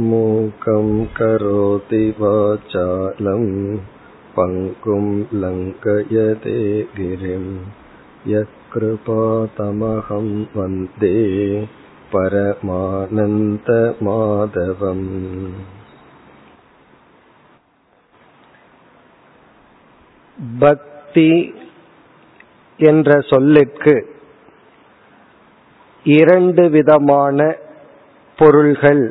मूकं करोति वाचालं पङ्कुं लङ्कयते गिरिं यत्कृपातमहं वन्दे परमानन्दमाधवम् பக்தி என்ற சொல்லிற்கு இரண்டு விதமான பொருள்கள்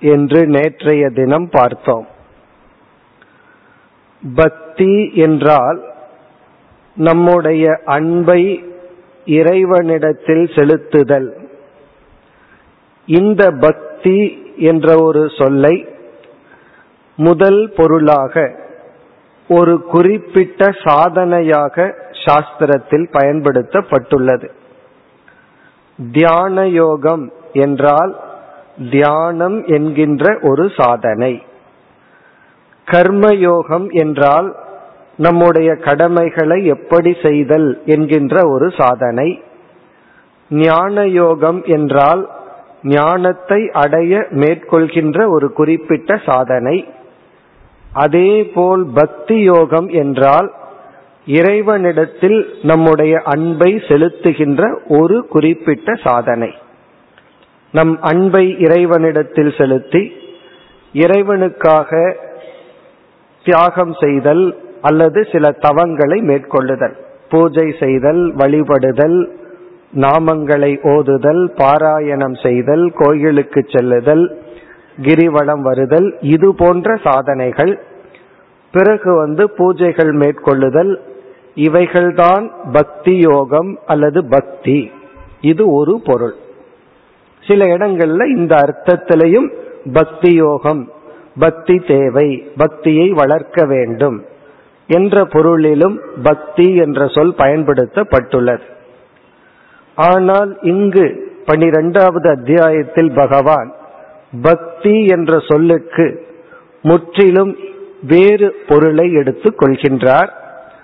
என்று நேற்றைய தினம் பார்த்தோம். பக்தி என்றால் நம்முடைய அன்பை இறைவனிடத்தில் செலுத்துதல். இந்த பக்தி என்ற ஒரு சொல்லை முதல் பொருளாக ஒரு குறிப்பிட்ட சாதனையாக சாஸ்திரத்தில் பயன்படுத்தப்பட்டுள்ளது. தியான யோகம் என்றால் தியானம் என்கின்ற ஒரு சாதனை. கர்மயோகம் என்றால் நம்முடைய கடமைகளை எப்படி செய்தல் என்கின்ற ஒரு சாதனை. ஞான யோகம் என்றால் ஞானத்தை அடைய மேற்கொள்கின்ற ஒரு குறிப்பிட்ட சாதனை. அதேபோல் பக்தி யோகம் என்றால் இறைவனிடத்தில் நம்முடைய அன்பை செலுத்துகின்ற ஒரு குறிப்பிட்ட சாதனை. நம் அன்பை இறைவனிடத்தில் செலுத்தி இறைவனுக்காக தியாகம் செய்தல் அல்லது சில தவங்களை மேற்கொள்ளுதல். பூஜை செய்தல் வழிபடுதல் நாமங்களை ஓதுதல் பாராயணம் செய்தல் கோயிலுக்கு செல்லுதல் கிரிவலம் வருதல் இது போன்ற சாதனைகள். பிறகு வந்து பூஜைகள் மேற்கொள்ளுதல். இவைகள்தான் பக்தி யோகம் அல்லது பக்தி. இது ஒரு பொருள். சில இடங்கள்ல இந்த அர்த்தத்திலையும் பக்தி யோகம் பக்தி தேவை பக்தியை வளர்க்க வேண்டும் என்ற பொருளிலும் பக்தி என்ற சொல் பயன்படுத்தப்பட்டுள்ளது. ஆனால் இங்கு பனிரெண்டாவது அத்தியாயத்தில் பகவான் பக்தி என்ற சொல்லுக்கு முற்றிலும் வேறு பொருளை எடுத்துக் கொள்கின்றார்.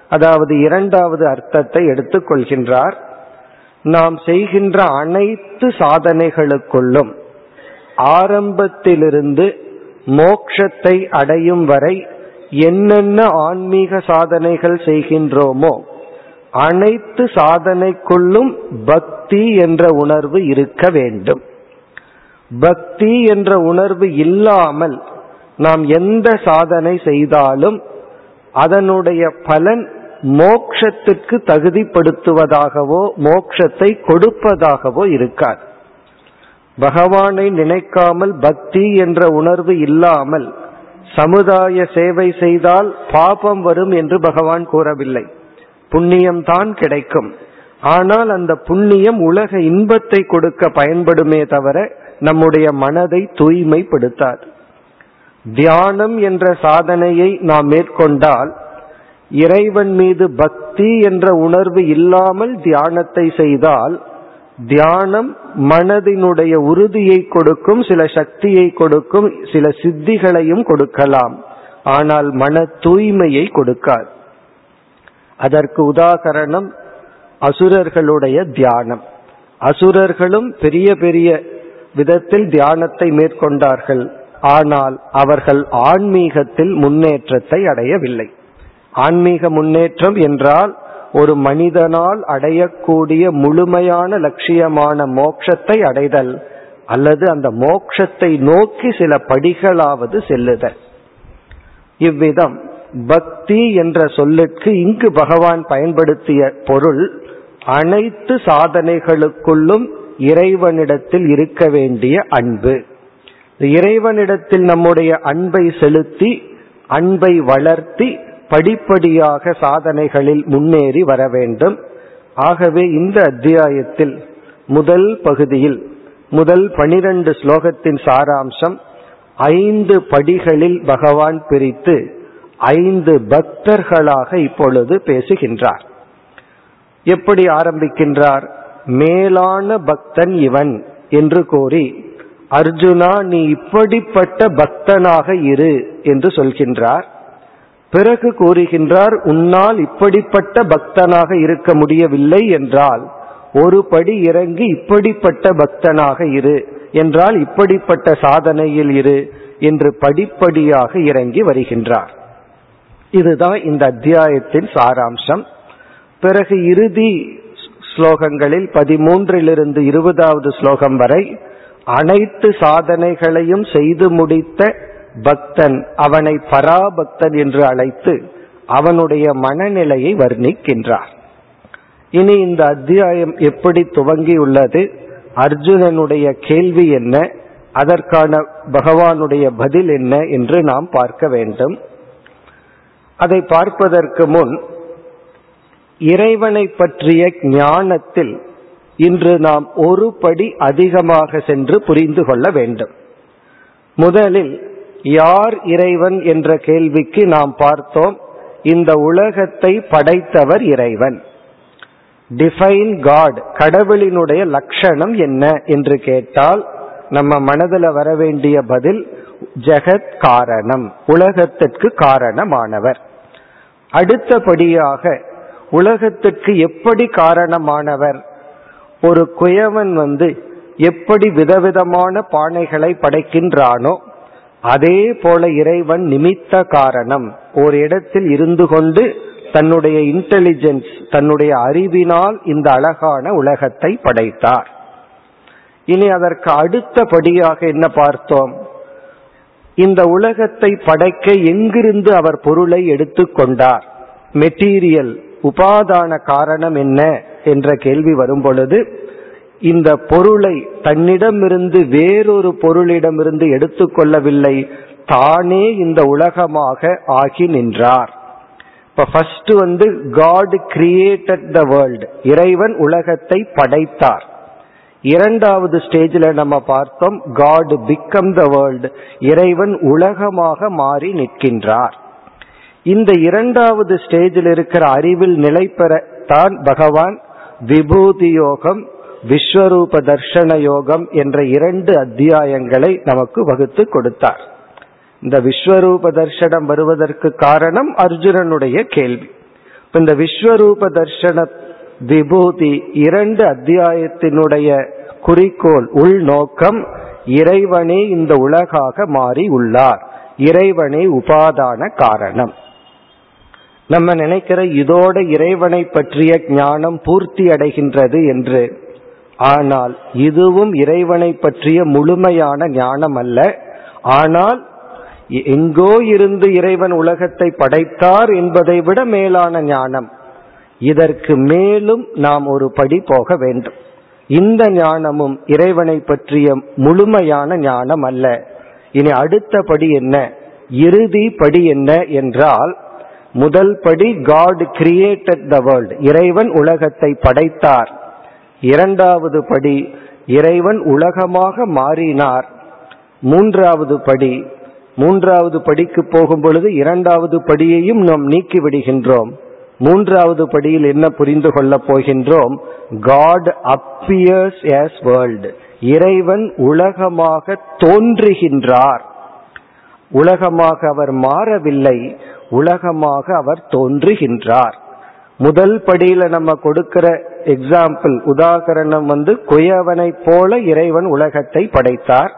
அதாவது இரண்டாவது அர்த்தத்தை எடுத்துக் கொள்கின்றார். நாம் செய்கின்ற அனைத்து சாதனைகளுக்குள்ளும் ஆரம்பத்திலிருந்து மோக்ஷத்தை அடையும் வரை என்னென்ன ஆன்மீக சாதனைகள் செய்கின்றோமோ அனைத்து சாதனைக்குள்ளும் பக்தி என்ற உணர்வு இருக்க வேண்டும். பக்தி என்ற உணர்வு இல்லாமல் நாம் எந்த சாதனை செய்தாலும் அதனுடைய பலன் மோக்ஷத்துக்கு தகுதிப்படுத்துவதாகவோ மோக்ஷத்தை கொடுப்பதாகவோ இருக்கார். பகவானை நினைக்காமல் பக்தி என்ற உணர்வு இல்லாமல் சமுதாய சேவை செய்தால் பாபம் வரும் என்று பகவான் கூறவில்லை. புண்ணியம் தான் கிடைக்கும். ஆனால் அந்த புண்ணியம் உலக இன்பத்தை கொடுக்க பயன்படுமே தவிர நம்முடைய மனதை தூய்மைப்படுத்தாது. தியானம் என்ற சாதனையை நாம் மேற்கொண்டால் இறைவன் மீது பக்தி என்ற உணர்வு இல்லாமல் தியானத்தை செய்தால் தியானம் மனதினுடைய உறுதியை கொடுக்கும் சில சக்தியை கொடுக்கும் சில சித்திகளையும் கொடுக்கலாம். ஆனால் மன தூய்மையை கொடுக்காது. அதற்கு உதாகரணம் அசுரர்களுடைய தியானம். அசுரர்களும் பெரிய பெரிய விதத்தில் தியானத்தை மேற்கொண்டார்கள். ஆனால் அவர்கள் ஆன்மீகத்தில் முன்னேற்றத்தை அடையவில்லை. ஆன்மீக முன்னேற்றம் என்றால் ஒரு மனிதனால் அடையக்கூடிய முழுமையான லட்சியமான மோட்சத்தை அடைதல் அல்லது அந்த மோட்சத்தை நோக்கி சில படிகளாவது செல்லுதல். இவ்விதம் பக்தி என்ற சொல்லுக்கு இங்கு பகவான் பயன்படுத்திய பொருள் அனைத்து சாதனைகளுக்குள்ளும் இறைவனிடத்தில் இருக்க வேண்டிய அன்பு. இறைவனிடத்தில் நம்முடைய அன்பை செலுத்தி அன்பை வளர்த்தி படிப்படியாக சாதனைகளில் முன்னேறி வர வேண்டும். ஆகவே இந்த அத்தியாயத்தில் முதல் பகுதியில் முதல் பனிரெண்டு ஸ்லோகத்தின் சாராம்சம் ஐந்து படிகளில் பகவான் பிரித்து ஐந்து பக்தர்களாக இப்பொழுது பேசுகின்றார். எப்படி ஆரம்பிக்கின்றார்? மேலான பக்தன் இவன் என்று கூறி அர்ஜுனா நீ இப்படிப்பட்ட பக்தனாக இரு என்று சொல்கின்றார். பிறகு கூறுகின்றார் உன்னால் இப்படிப்பட்ட பக்தனாக இருக்க முடியவில்லை என்றால் ஒரு படி இறங்கி இப்படிப்பட்ட பக்தனாக இரு. என்றால் இப்படிப்பட்ட சாதனையில் இரு என்று படிப்படியாக இறங்கி வருகின்றார். இதுதான் இந்த அத்தியாயத்தின் சாராம்சம். பிறகு இறுதி ஸ்லோகங்களில் பதிமூன்றிலிருந்து இருபதாவது ஸ்லோகம் வரை அனைத்து சாதனைகளையும் செய்து முடித்த பக்தன் அவனை பராபக்தன் என்று அழைத்து அவனுடைய மனநிலையை வர்ணிக்கின்றார். இனி இந்த அத்தியாயம் எப்படி துவங்கியுள்ளது? அர்ஜுனனுடைய கேள்வி என்ன? அதற்கான பகவானுடைய பதில் என்ன என்று நாம் பார்க்க வேண்டும். அதை பார்ப்பதற்கு முன் இறைவனை பற்றிய ஞானத்தில் இன்று நாம் ஒரு படி அதிகமாக சென்று புரிந்து கொள்ள வேண்டும். முதலில் யார் இறைவன் என்ற கேள்விக்கு நாம் பார்த்தோம் இந்த உலகத்தை படைத்தவர் இறைவன். டிஃபைன் காட் கடவுளினுடைய லட்சணம் என்ன என்று கேட்டால் நம்ம மனதில் வர வேண்டிய பதில் ஜெகத் காரணம் உலகத்திற்கு காரணமானவர். அடுத்தபடியாக உலகத்திற்கு எப்படி காரணமானவர்? ஒரு குயவன் வந்து எப்படி விதவிதமான பானைகளை படைக்கின்றானோ அதே போல இறைவன் நிமித்த காரணம் ஒரு இடத்தில் இருந்து கொண்டு தன்னுடைய இன்டெலிஜென்ஸ் தன்னுடைய அறிவினால் இந்த அழகான உலகத்தை படைத்தார். இனி அதற்கு அடுத்தபடியாக என்ன பார்த்தோம்? இந்த உலகத்தை படைக்க எங்கிருந்து அவர் பொருளை எடுத்துக்கொண்டார் மெட்டீரியல் உபாதான காரணம் என்ன? என்ற கேள்வி வரும் பொழுது இந்த பொருளை தன்னிடமிருந்து வேறொரு பொருளிடமிருந்து எடுத்துக்கொள்ளவில்லை தானே இந்த உலகமாக ஆகி நின்றார். இப்ப ஃபர்ஸ்ட் வந்து காட் கிரியேட்டட் த வேர்ல்டு இறைவன் உலகத்தை படைத்தார். இரண்டாவது ஸ்டேஜில் நம்ம பார்த்தோம் காட் பிகம் த வேர்ல்டு இறைவன் உலகமாக மாறி நிற்கின்றார். இந்த இரண்டாவது ஸ்டேஜில் இருக்கிற அறிவில் நிலை பெறத்தான் பகவான் விபூதி யோகம் விஸ்வரூப தர்ஷன யோகம் என்ற இரண்டு அத்தியாயங்களை நமக்கு வகுத்து கொடுத்தார். இந்த விஸ்வரூப தர்ஷனம் வருவதற்கு காரணம் அர்ஜுனனுடைய கேள்வி. இந்த விஸ்வரூப தர்ஷன விபூதி இரண்டு அத்தியாயத்தினுடைய குறிக்கோள் உள்நோக்கம் இறைவனே இந்த உலகாக மாறி உள்ளார். இறைவனே உபாதான காரணம். நம்ம நினைக்கிற இதோட இறைவனை பற்றிய ஞானம் பூர்த்தி அடைகின்றது என்று ஆனால் இதுவும் இறைவனை பற்றிய முழுமையான ஞானம் அல்ல ஆனால் எங்கோ இருந்து இறைவன் உலகத்தை படைத்தார் என்பதை விட மேலான ஞானம். இதற்கு மேலும் நாம் ஒரு படி போக வேண்டும். இந்த ஞானமும் இறைவனை பற்றிய முழுமையான ஞானம் அல்ல இனி அடுத்த படி என்ன? இறுதி படி என்ன என்றால் முதல் படி காட் கிரியேட்டட் த வேர்ல்ட் இறைவன் உலகத்தை படைத்தார். இரண்டாவது படி இறைவன் உலகமாக மாறினார். மூன்றாவது படி மூன்றாவது படிக்கு போகும் பொழுது இரண்டாவது படியையும் நாம் நீக்கி விடுகின்றோம். மூன்றாவது படியில் என்ன புரிந்து கொள்ளப் போகின்றோம்? காட் அப்பியர்ஸ் எஸ் வேர்ல்டு இறைவன் உலகமாக தோன்றுகின்றார். உலகமாக அவர் மாறவில்லை உலகமாக அவர் தோன்றுகின்றார். முதல் படியில நம்ம கொடுக்கிற எக்ஸாம்பிள் உதாகரணம் வந்து குயவனை போல இறைவன் உலகத்தை படைத்தார்.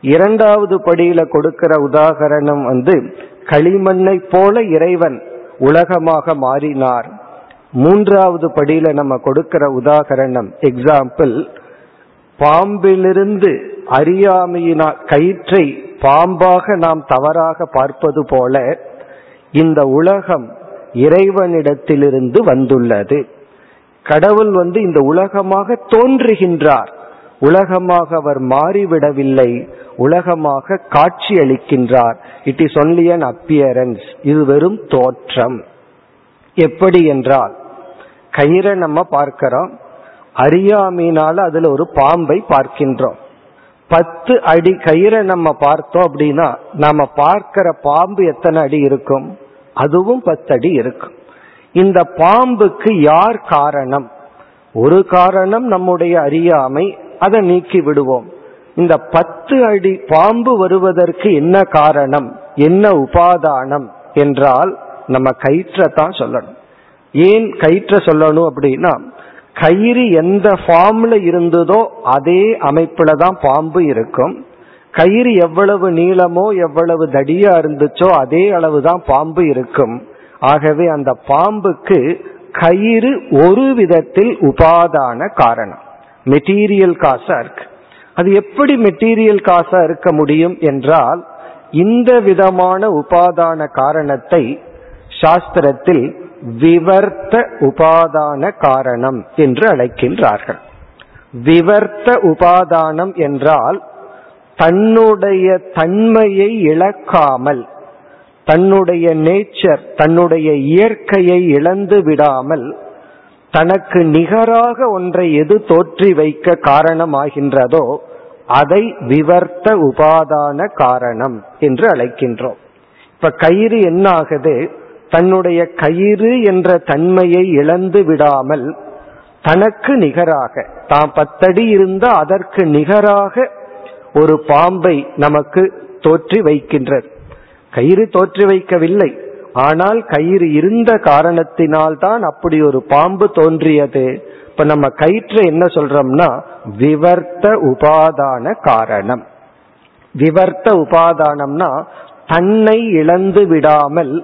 இரண்டாவது படியில கொடுக்கிற உதாகரணம் வந்து களிமண்ணை போல இறைவன் உலகமாக மாறினார். மூன்றாவது படியில நம்ம கொடுக்கிற உதாகரணம் எக்ஸாம்பிள் பாம்பிலிருந்து அறியாமையினால் கயிற்றை பாம்பாக நாம் தவறாக பார்ப்பது போல இந்த உலகம் இறைவனிடத்திலிருந்து வந்துள்ளது. கடவுள் வந்து இந்த உலகமாக தோன்றுகின்றார். உலகமாக அவர் மாறிவிடவில்லை. உலகமாக காட்சி அளிக்கின்றார். It is only an appearance இது வெறும் தோற்றம். எப்படி என்றால் கயிறை நம்ம பார்க்கிறோம். அறியாமையினால அதுல ஒரு பாம்பை பார்க்கின்றோம். பத்து அடி கயிறை நம்ம பார்த்தோம் அப்படின்னா நாம பார்க்கிற பாம்பு எத்தனை அடி இருக்கும்? அதுவும் பத்து அடி இருக்கும். இந்த பாம்புக்கு யார் காரணம்? ஒரு காரணம் நம்முடைய அறியாமை அதை நீக்கி விடுவோம். இந்த பத்து அடி பாம்பு வருவதற்கு என்ன காரணம்? என்ன உபாதானம்? என்றால் நம்ம கயிற்றை தான் சொல்லணும். ஏன் கயிற்ற சொல்லணும் அப்படின்னா கயிறு எந்த ஃபார்ம்ல இருந்ததோ அதே அமைப்புல தான் பாம்பு இருக்கும். கயிறு எவ்வளவு நீளமோ எவ்வளவு தடியா இருந்துச்சோ அதே அளவு தான் பாம்பு இருக்கும். ஆகவே அந்த பாம்புக்கு கயிறு ஒரு விதத்தில் உபாதான காரணம். மெட்டீரியல் காசா இருக்கு. அது எப்படி மெட்டீரியல் காசா இருக்க முடியும் என்றால் இந்த விதமான உபாதான காரணத்தை சாஸ்திரத்தில் விவர்த்த உபாதான காரணம் என்று அழைக்கின்றார்கள். விவர்த்த உபாதானம் என்றால் தன்னுடைய தன்மையை இழக்காமல் தன்னுடைய நேச்சர் தன்னுடைய இயற்கையை இழந்து விடாமல் தனக்கு நிகராக ஒன்றை எது தோற்றி வைக்க காரணமாகின்றதோ அதை விவர்த்த உபாதான காரணம் என்று அழைக்கின்றோம். இப்ப கயிறு என்ன ஆகுது தன்னுடைய கயிறு என்ற தன்மையை இழந்து விடாமல் தனக்கு நிகராக தாம் பத்தடி இருந்த அதற்கு நிகராக ஒரு பாம்பை நமக்கு தோற்றி வைக்கின்றது. கயிறு தோற்றி வைக்கவில்லை. ஆனால் கயிறு இருந்த காரணத்தினால் தான் அப்படி ஒரு பாம்பு தோன்றியது. இப்ப நம்ம கயிற்று என்ன சொல்றோம்னா விவர்த்த உபாதான காரணம். விவர்த்த உபாதானம்னா தன்னை இழந்து விடாமல்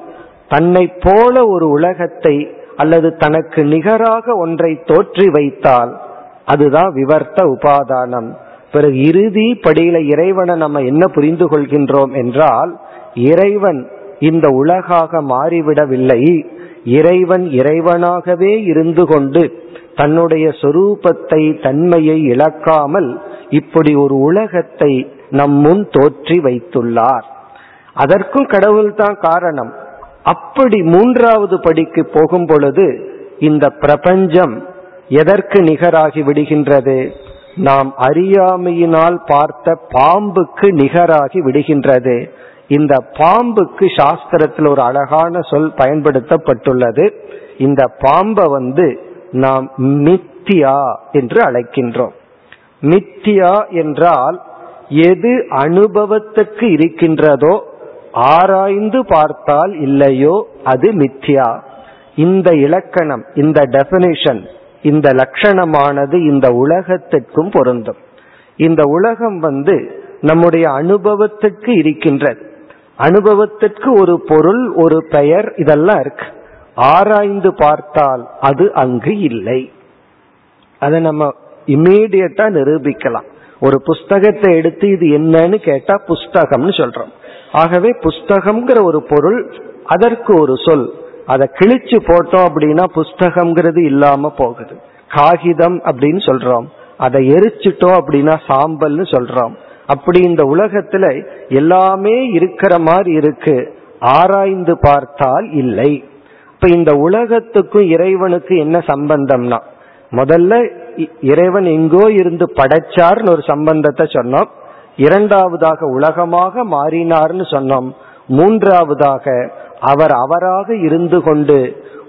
தன்னை போல ஒரு உலகத்தை அல்லது தனக்கு நிகராக ஒன்றை தோற்றி வைத்தால் அதுதான் விவர்த்த உபாதானம். பிறகு இறுதி படியில இறைவனை நம்ம என்ன புரிந்து கொள்கின்றோம் என்றால் இறைவன் இந்த உலகாக மாறிவிடவில்லை. இறைவன் இறைவனாகவே இருந்து கொண்டு தன்னுடைய சொரூபத்தை தன்மையை இழக்காமல் இப்படி ஒரு உலகத்தை நம் முன் தோற்றி வைத்துள்ளார். அதற்கும் கடவுள்தான் காரணம். அப்படி மூன்றாவது படிக்கு போகும் பொழுது இந்த பிரபஞ்சம் எதற்கு நிகராகி விடுகின்றது? நாம் அறியாமையினால் பார்த்த பாம்புக்கு நிகராகி விடுகின்றது. இந்த பாம்புக்கு சாஸ்திரத்தில் ஒரு அழகான சொல் பயன்படுத்தப்பட்டுள்ளது. இந்த பாம்பை வந்து நாம் மித்தியா என்று அழைக்கின்றோம். மித்தியா என்றால் எது அனுபவத்துக்கு இருக்கின்றதோ ஆராய்ந்து பார்த்தால் இல்லையோ அது மித்தியா. இந்த இலக்கணம் இந்த டெபினிஷன் இந்த லட்சணமானது இந்த உலகத்திற்கும் பொருந்தும். இந்த உலகம் வந்து நம்முடைய அனுபவத்துக்கு இருக்கின்றது. அனுபவத்திற்கு ஒரு பொருள் ஒரு பெயர் இதெல்லாம் இருக்கு. ஆராய்ந்து பார்த்தால் அது அங்கு இல்லை. அதை நம்ம இம்மீடியட்டா நிரூபிக்கலாம். ஒரு புஸ்தகத்தை எடுத்து இது என்னன்னு கேட்டா புஸ்தகம்னு சொல்றோம். ஆகவே புஸ்தகம்ங்கிற ஒரு பொருள் அதற்கு ஒரு சொல். அதை கிழிச்சு போட்டோம் அப்படின்னா புஸ்தகம்ங்கிறது இல்லாம போகுது. காகிதம் அப்படின்னு சொல்றோம். அதை எரிச்சிட்டோம் அப்படின்னா சாம்பல்னு சொல்றோம். அப்படி இந்த உலகத்துல எல்லாமே இருக்கிற மாதிரி இருக்கு. ஆராய்ந்து பார்த்தால் இல்லை. இப்ப இந்த உலகத்துக்கும் இறைவனுக்கு என்ன சம்பந்தம்னா முதல்ல இறைவன் எங்கோ இருந்து படைச்சார்னு ஒரு சம்பந்தத்தை சொன்னோம். இரண்டாவதாக உலகமாக மாறினார்னு சொன்னோம். மூன்றாவதாக அவர் அவராக இருந்து கொண்டு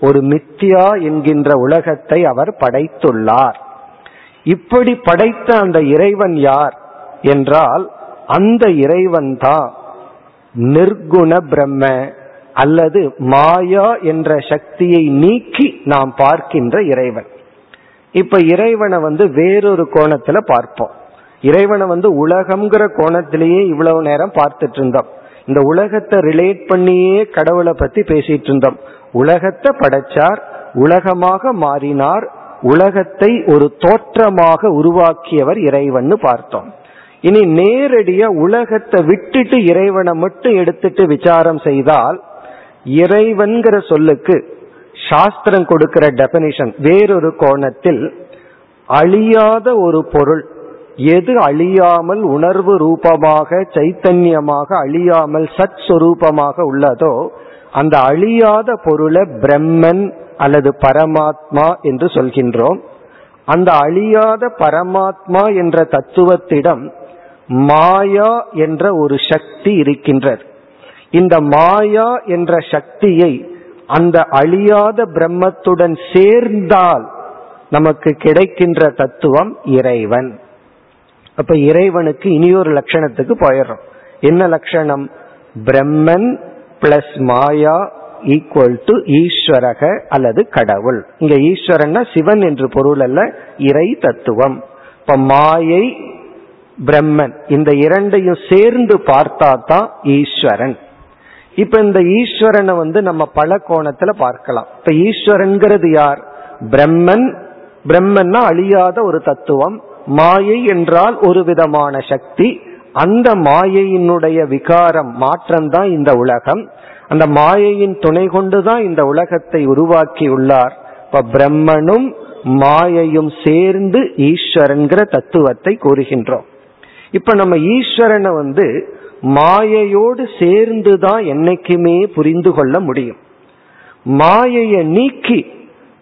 ஒரு மித்தியா என்கின்ற உலகத்தை அவர் படைத்துள்ளார். இப்படி படைத்த அந்த இறைவன் யார்? என்றால் அந்த இறைவன் தான் நிர்குண பிரம்ம அல்லது மாயா என்ற சக்தியை நீக்கி நாம் பார்க்கின்ற இறைவன். இப்ப இறைவனை வந்து வேறொரு கோணத்துல பார்ப்போம். இறைவனை வந்து உலகம்ங்கிற கோணத்திலேயே இவ்வளவு நேரம் பார்த்துட்டு இருந்தோம் இந்த உலகத்தை ரிலேட் பண்ணியே கடவுளை பத்தி பேசிட்டு இருந்தோம் உலகத்தை படைச்சார் உலகமாக மாறினார் உலகத்தை ஒரு தோற்றமாக உருவாக்கியவர் இறைவன் பார்த்தோம். இனி நேரடியா உலகத்தை விட்டுட்டு இறைவனை மட்டும் எடுத்துட்டு விசாரம் செய்தால் இறைவன்கிற சொல்லுக்கு சாஸ்திரம் கொடுக்கிற டெபனிஷன் வேறொரு கோணத்தில் அழியாத ஒரு பொருள் எது அழியாமல் உணர்வு ரூபமாக சைத்தன்யமாக அழியாமல் சத் சுரூபமாக உள்ளதோ அந்த அழியாத பொருளை பிரம்மன் அல்லது பரமாத்மா என்று சொல்கின்றோம். அந்த அழியாத பரமாத்மா என்ற தத்துவத்திடம் மாயா என்ற ஒரு சக்தி இருக்கின்றது. இந்த மாயா என்ற சக்தியை அந்த அழியாத பிரம்மத்துடன் சேர்ந்தால் நமக்கு கிடைக்கின்ற தத்துவம் இறைவன். அப்ப இறைவனுக்கு இனியொரு லட்சணத்துக்கு போயிடுறோம். என்ன லட்சணம்? Brahman plus Maya equal to ஈஸ்வரக அல்லது கடவுள். இங்க ஈஸ்வரன்னா சிவன் என்று பொருள் அல்ல இறை தத்துவம். இப்ப மாயை பிரம்மன். இந்த இரண்டையும் சேர்ந்து பார்த்தா தான் ஈஸ்வரன். இப்ப இந்த ஈஸ்வரனை வந்து நம்ம பல கோணத்துல பார்க்கலாம். இப்ப ஈஸ்வரன்கிறது யார்? பிரம்மன். பிரம்மன்னா அழியாத ஒரு தத்துவம். மாயை என்றால் ஒரு விதமான சக்தி. அந்த மாயையினுடைய விகாரம் மாற்றம் தான் இந்த உலகம். அந்த மாயையின் துணை கொண்டுதான் இந்த உலகத்தை உருவாக்கி உள்ளார். இப்ப பிரம்மனும் மாயையும் சேர்ந்து ஈஸ்வரன்கிற தத்துவத்தை கூறுகின்றோம். இப்ப நம்ம ஈஸ்வரனை வந்து மாயையோடு சேர்ந்துதான் என்னைக்குமே புரிந்து கொள்ள முடியும். மாயையை நீக்கி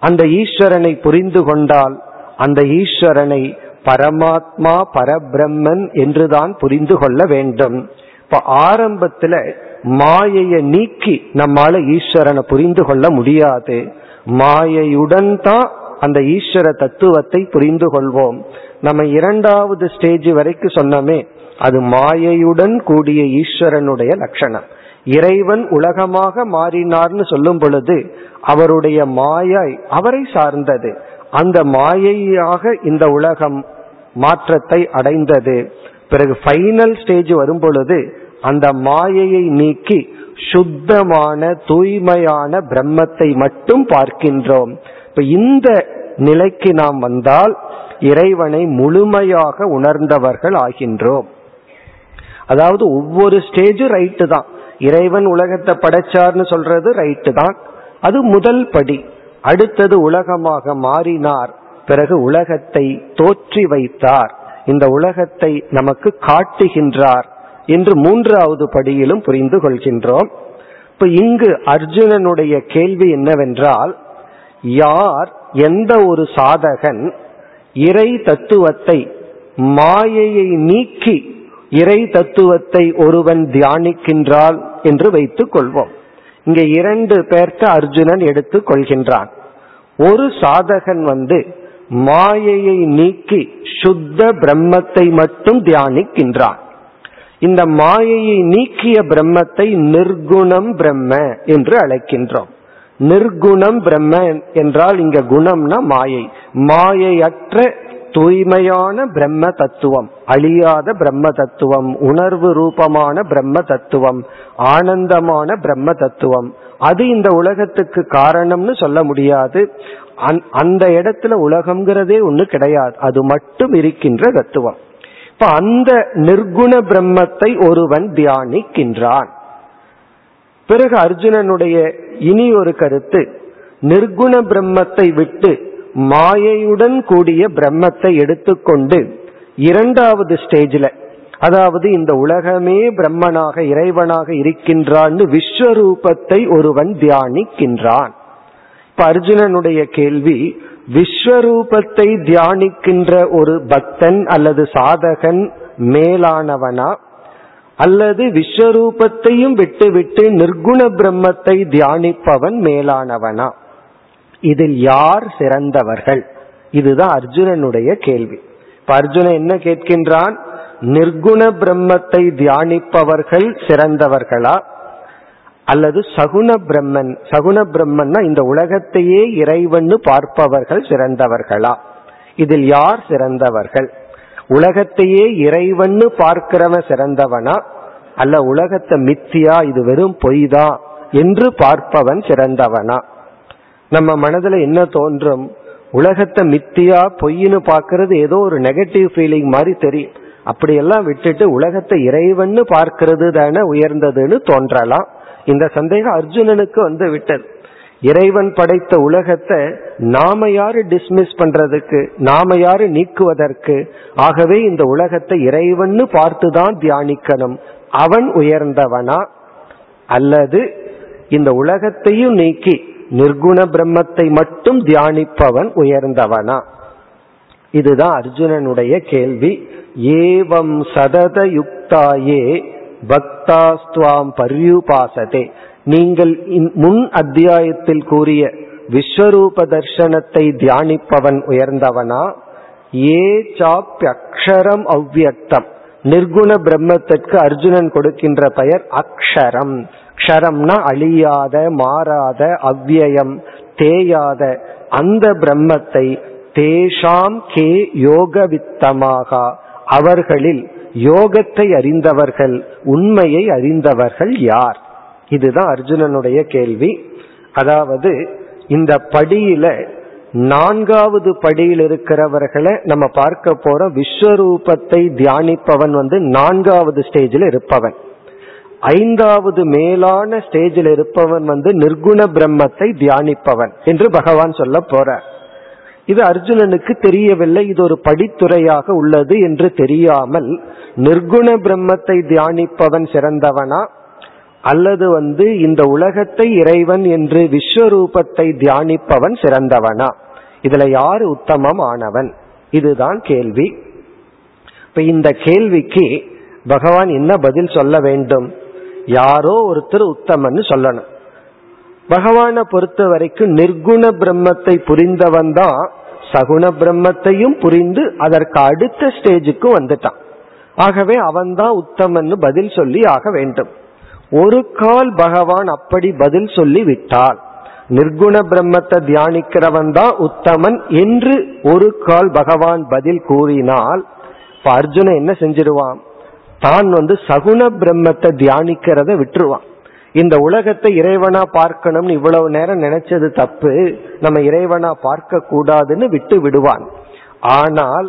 அந்த ஈஸ்வரனை புரிந்து கொண்டால் அந்த ஈஸ்வரனை பரமாத்மா பரபிரம்மன் என்றுதான் புரிந்து கொள்ள வேண்டும். இப்ப ஆரம்பத்துல மாயையை நீக்கி நம்மால ஈஸ்வரனை புரிந்து கொள்ள முடியாது. மாயையுடன் தான் அந்த ஈஸ்வர தத்துவத்தை புரிந்து கொள்வோம். நம்ம இரண்டாவது ஸ்டேஜ் வரைக்கும் சொன்னோமே அது மாயையுடன் கூடிய ஈஸ்வரனுடைய லட்சணம். இறைவன் உலகமாக மாறினார்னு சொல்லும் பொழுது அவருடைய மாயை அவரை சார்ந்தது. அந்த மாயையாக இந்த உலகம் மாற்றத்தை அடைந்தது. பிறகு ஃபைனல் ஸ்டேஜ் வரும் பொழுது அந்த மாயையை நீக்கி சுத்தமான தூய்மையான பிரம்மத்தை மட்டும் பார்க்கின்றோம். இப்ப இந்த நிலைக்கு நாம் வந்தால் இறைவனை முழுமையாக உணர்ந்தவர்கள் ஆகின்றோம். அதாவது ஒவ்வொரு ஸ்டேஜும் ரைட்டு தான். இறைவன் உலகத்தை படைச்சார்னு சொல்றது ரைட்டு தான். அது முதல் படி. அடுத்தது உலகமாக மாறினார். பிறகு உலகத்தை தோற்றி வைத்தார். இந்த உலகத்தை நமக்கு காட்டுகின்றார் என்று மூன்றாவது படியிலும் புரிந்து கொள்கின்றோம். இப்ப இங்கு அர்ஜுனனுடைய கேள்வி என்னவென்றால் யார் எந்த ஒரு சாதகன் இறை தத்துவத்தை மாயையை நீக்கி இறை தத்துவத்தை ஒருவன் தியானிக்கின்றால் என்று வைத்துக் கொள்வோம். இங்க இரண்டு பேர்த்த அர்ஜுனன் எடுத்துக் கொள்கின்றான். ஒரு சாதகன் வந்து மாயையை நீக்கி சுத்த பிரம்மத்தை மட்டும் தியானிக்கின்றான். இந்த மாயையை நீக்கிய பிரம்மத்தை நிர்குணம் பிரம்ம என்று அழைக்கின்றோம். நிர்குணம் பிரம்ம என்றால் இங்க குணம்னா மாயை. மாயையற்ற தூய்மையான பிரம்ம தத்துவம். அழியாத பிரம்ம தத்துவம். உணர்வு ரூபமான பிரம்ம தத்துவம். ஆனந்தமான பிரம்ம தத்துவம். அது இந்த உலகத்துக்கு காரணம்னு சொல்ல முடியாது. அந்த இடத்துல உலகம்ங்கிறதே ஒண்ணு கிடையாது. அது மட்டும் இருக்கின்ற தத்துவம். இப்ப அந்த நிர்குண பிரம்மத்தை ஒருவன் தியானிக்கின்றான். பிறகு அர்ஜுனனுடைய இனி ஒரு கருத்து. நிர்குண பிரம்மத்தை விட்டு மாயையுடன் கூடிய பிரம்மத்தை எடுத்துக்கொண்டு இரண்டாவது ஸ்டேஜில் அதாவது இந்த உலகமே பிரம்மனாக இறைவனாக இருக்கின்றான்னு விஸ்வரூபத்தை ஒருவன் தியானிக்கின்றான். இப்ப அர்ஜுனனுடைய கேள்வி விஸ்வரூபத்தை தியானிக்கின்ற ஒரு பக்தன் அல்லது சாதகன் மேலானவனா? அல்லது விஸ்வரூபத்தையும் விட்டுவிட்டு நிர்குண பிரம்மத்தை தியானிப்பவன் மேலானவனா? இதில் யார் சிறந்தவர்கள்? இதுதான் அர்ஜுனனுடைய கேள்வி. இப்ப அர்ஜுனன் என்ன கேட்கின்றான்? நிர்குண பிரம்மத்தை தியானிப்பவர்கள் சிறந்தவர்களா? அல்லது சகுண பிரம்மன் சகுண பிரம்மன்னா இந்த உலகத்தையே இறைவன்னு பார்ப்பவர்கள் சிறந்தவர்களா? இதில் யார் சிறந்தவர்கள்? உலகத்தையே இறைவன்னு பார்க்கிறவன் சிறந்தவனா? அல்ல உலகத்தை மித்தியா இது வெறும் பொய்தான் என்று பார்ப்பவன் சிறந்தவனா? நம்ம மனதுல என்ன தோன்றும்? உலகத்தை மித்தியா பொய்னு பார்க்கறது ஏதோ ஒரு நெகட்டிவ் ஃபீலிங் மாதிரி தெரியும். அப்படியெல்லாம் விட்டுட்டு உலகத்தை இறைவன்னு பார்க்கிறது தானே உயர்ந்ததுன்னு தோன்றலாம். இந்த சந்தேகம் அர்ஜுனனுக்கு வந்து விட்டது. இறைவன் படைத்த உலகத்தை நாம யாரு டிஸ்மிஸ் பண்றதுக்கு நாம யாரு நீக்குவதற்கு? ஆகவே இந்த உலகத்தை இறைவன்னு பார்த்துதான் தியானிக்கணும். அவன் உயர்ந்தவனா அல்லது இந்த உலகத்தையும் நீக்கி நிர்குண பிரம்மத்தை மட்டும் தியானிப்பவன் உயர்ந்தவனா? இதுதான் அர்ஜுனனுடைய கேள்வி. ஏவம் சதத யுக்தாயே பக்தாஸ்துவாம் பர்யுபாசதே. நீங்கள் முன் அத்தியாயத்தில் கூறிய விஸ்வரூப தர்சனத்தை தியானிப்பவன் உயர்ந்தவனா? ஏ சாப்பியக்ஷரம் அவ்வியக்தம். நிர்குண பிரம்மத்திற்கு அர்ஜுனன் கொடுக்கின்ற பெயர் அக்ஷரம். க்ஷரம்னா அழியாத மாறாத அவ்வியம் தேயாத. அந்த பிரம்மத்தை தேஷாம் கே யோகவித்தமாக. அவர்களில் யோகத்தை அறிந்தவர்கள் உண்மையை அறிந்தவர்கள் யார்? இதுதான் அர்ஜுனனுடைய கேள்வி. அதாவது இந்த படியில நான்காவது படியில் இருக்கிறவர்களை நம்ம பார்க்க போற விஸ்வரூபத்தை தியானிப்பவன் வந்து நான்காவது ஸ்டேஜில் இருப்பவன். ஐந்தாவது மேலான ஸ்டேஜில் இருப்பவன் வந்து நிர்குண பிரம்மத்தை தியானிப்பவன் என்று பகவான் சொல்ல போறார் இது அர்ஜுனனுக்கு தெரியவில்லை இது ஒரு படித்துறையாக உள்ளது என்று தெரியாமல் நிர்குண பிரம்மத்தை தியானிப்பவன் சிறந்தவனா? அல்லது வந்து இந்த உலகத்தை இறைவன் என்று விஸ்வரூபத்தை தியானிப்பவன் சிறந்தவனா? இதுல யார் உத்தமம் ஆனவன் இதுதான் கேள்வி. இப்ப இந்த கேள்விக்கு பகவான் என்ன பதில் சொல்ல வேண்டும்? யாரோ ஒருத்தர் உத்தமன்னு சொல்லணும். பகவானை பொறுத்த வரைக்கும் நிர்குண பிரம்மத்தை புரிந்தவன் தான் சகுண பிரம்மத்தையும் புரிந்து அதற்கு அடுத்த ஸ்டேஜுக்கு வந்துட்டான். ஆகவே அவன்தான் உத்தமன்னு பதில் சொல்லி ஆக வேண்டும். ஒரு கால் பகவான் அப்படி பதில் சொல்லி விட்டால் நிர்குண பிரம்மத்தை தியானிக்கிறவன் தான் உத்தமன் என்று ஒரு கால் பகவான் பதில் கூறினால் இப்ப அர்ஜுனன் என்ன செஞ்சிருவான் தான் வந்து சகுண பிரம்மத்தை தியானிக்கிறத விட்டுருவான். இந்த உலகத்தை இறைவனா பார்க்கணும்னு இவ்வளவு நேரம் நினைச்சது தப்பு நம்ம இறைவனா பார்க்க கூடாதுன்னு விட்டு விடுவான். ஆனால்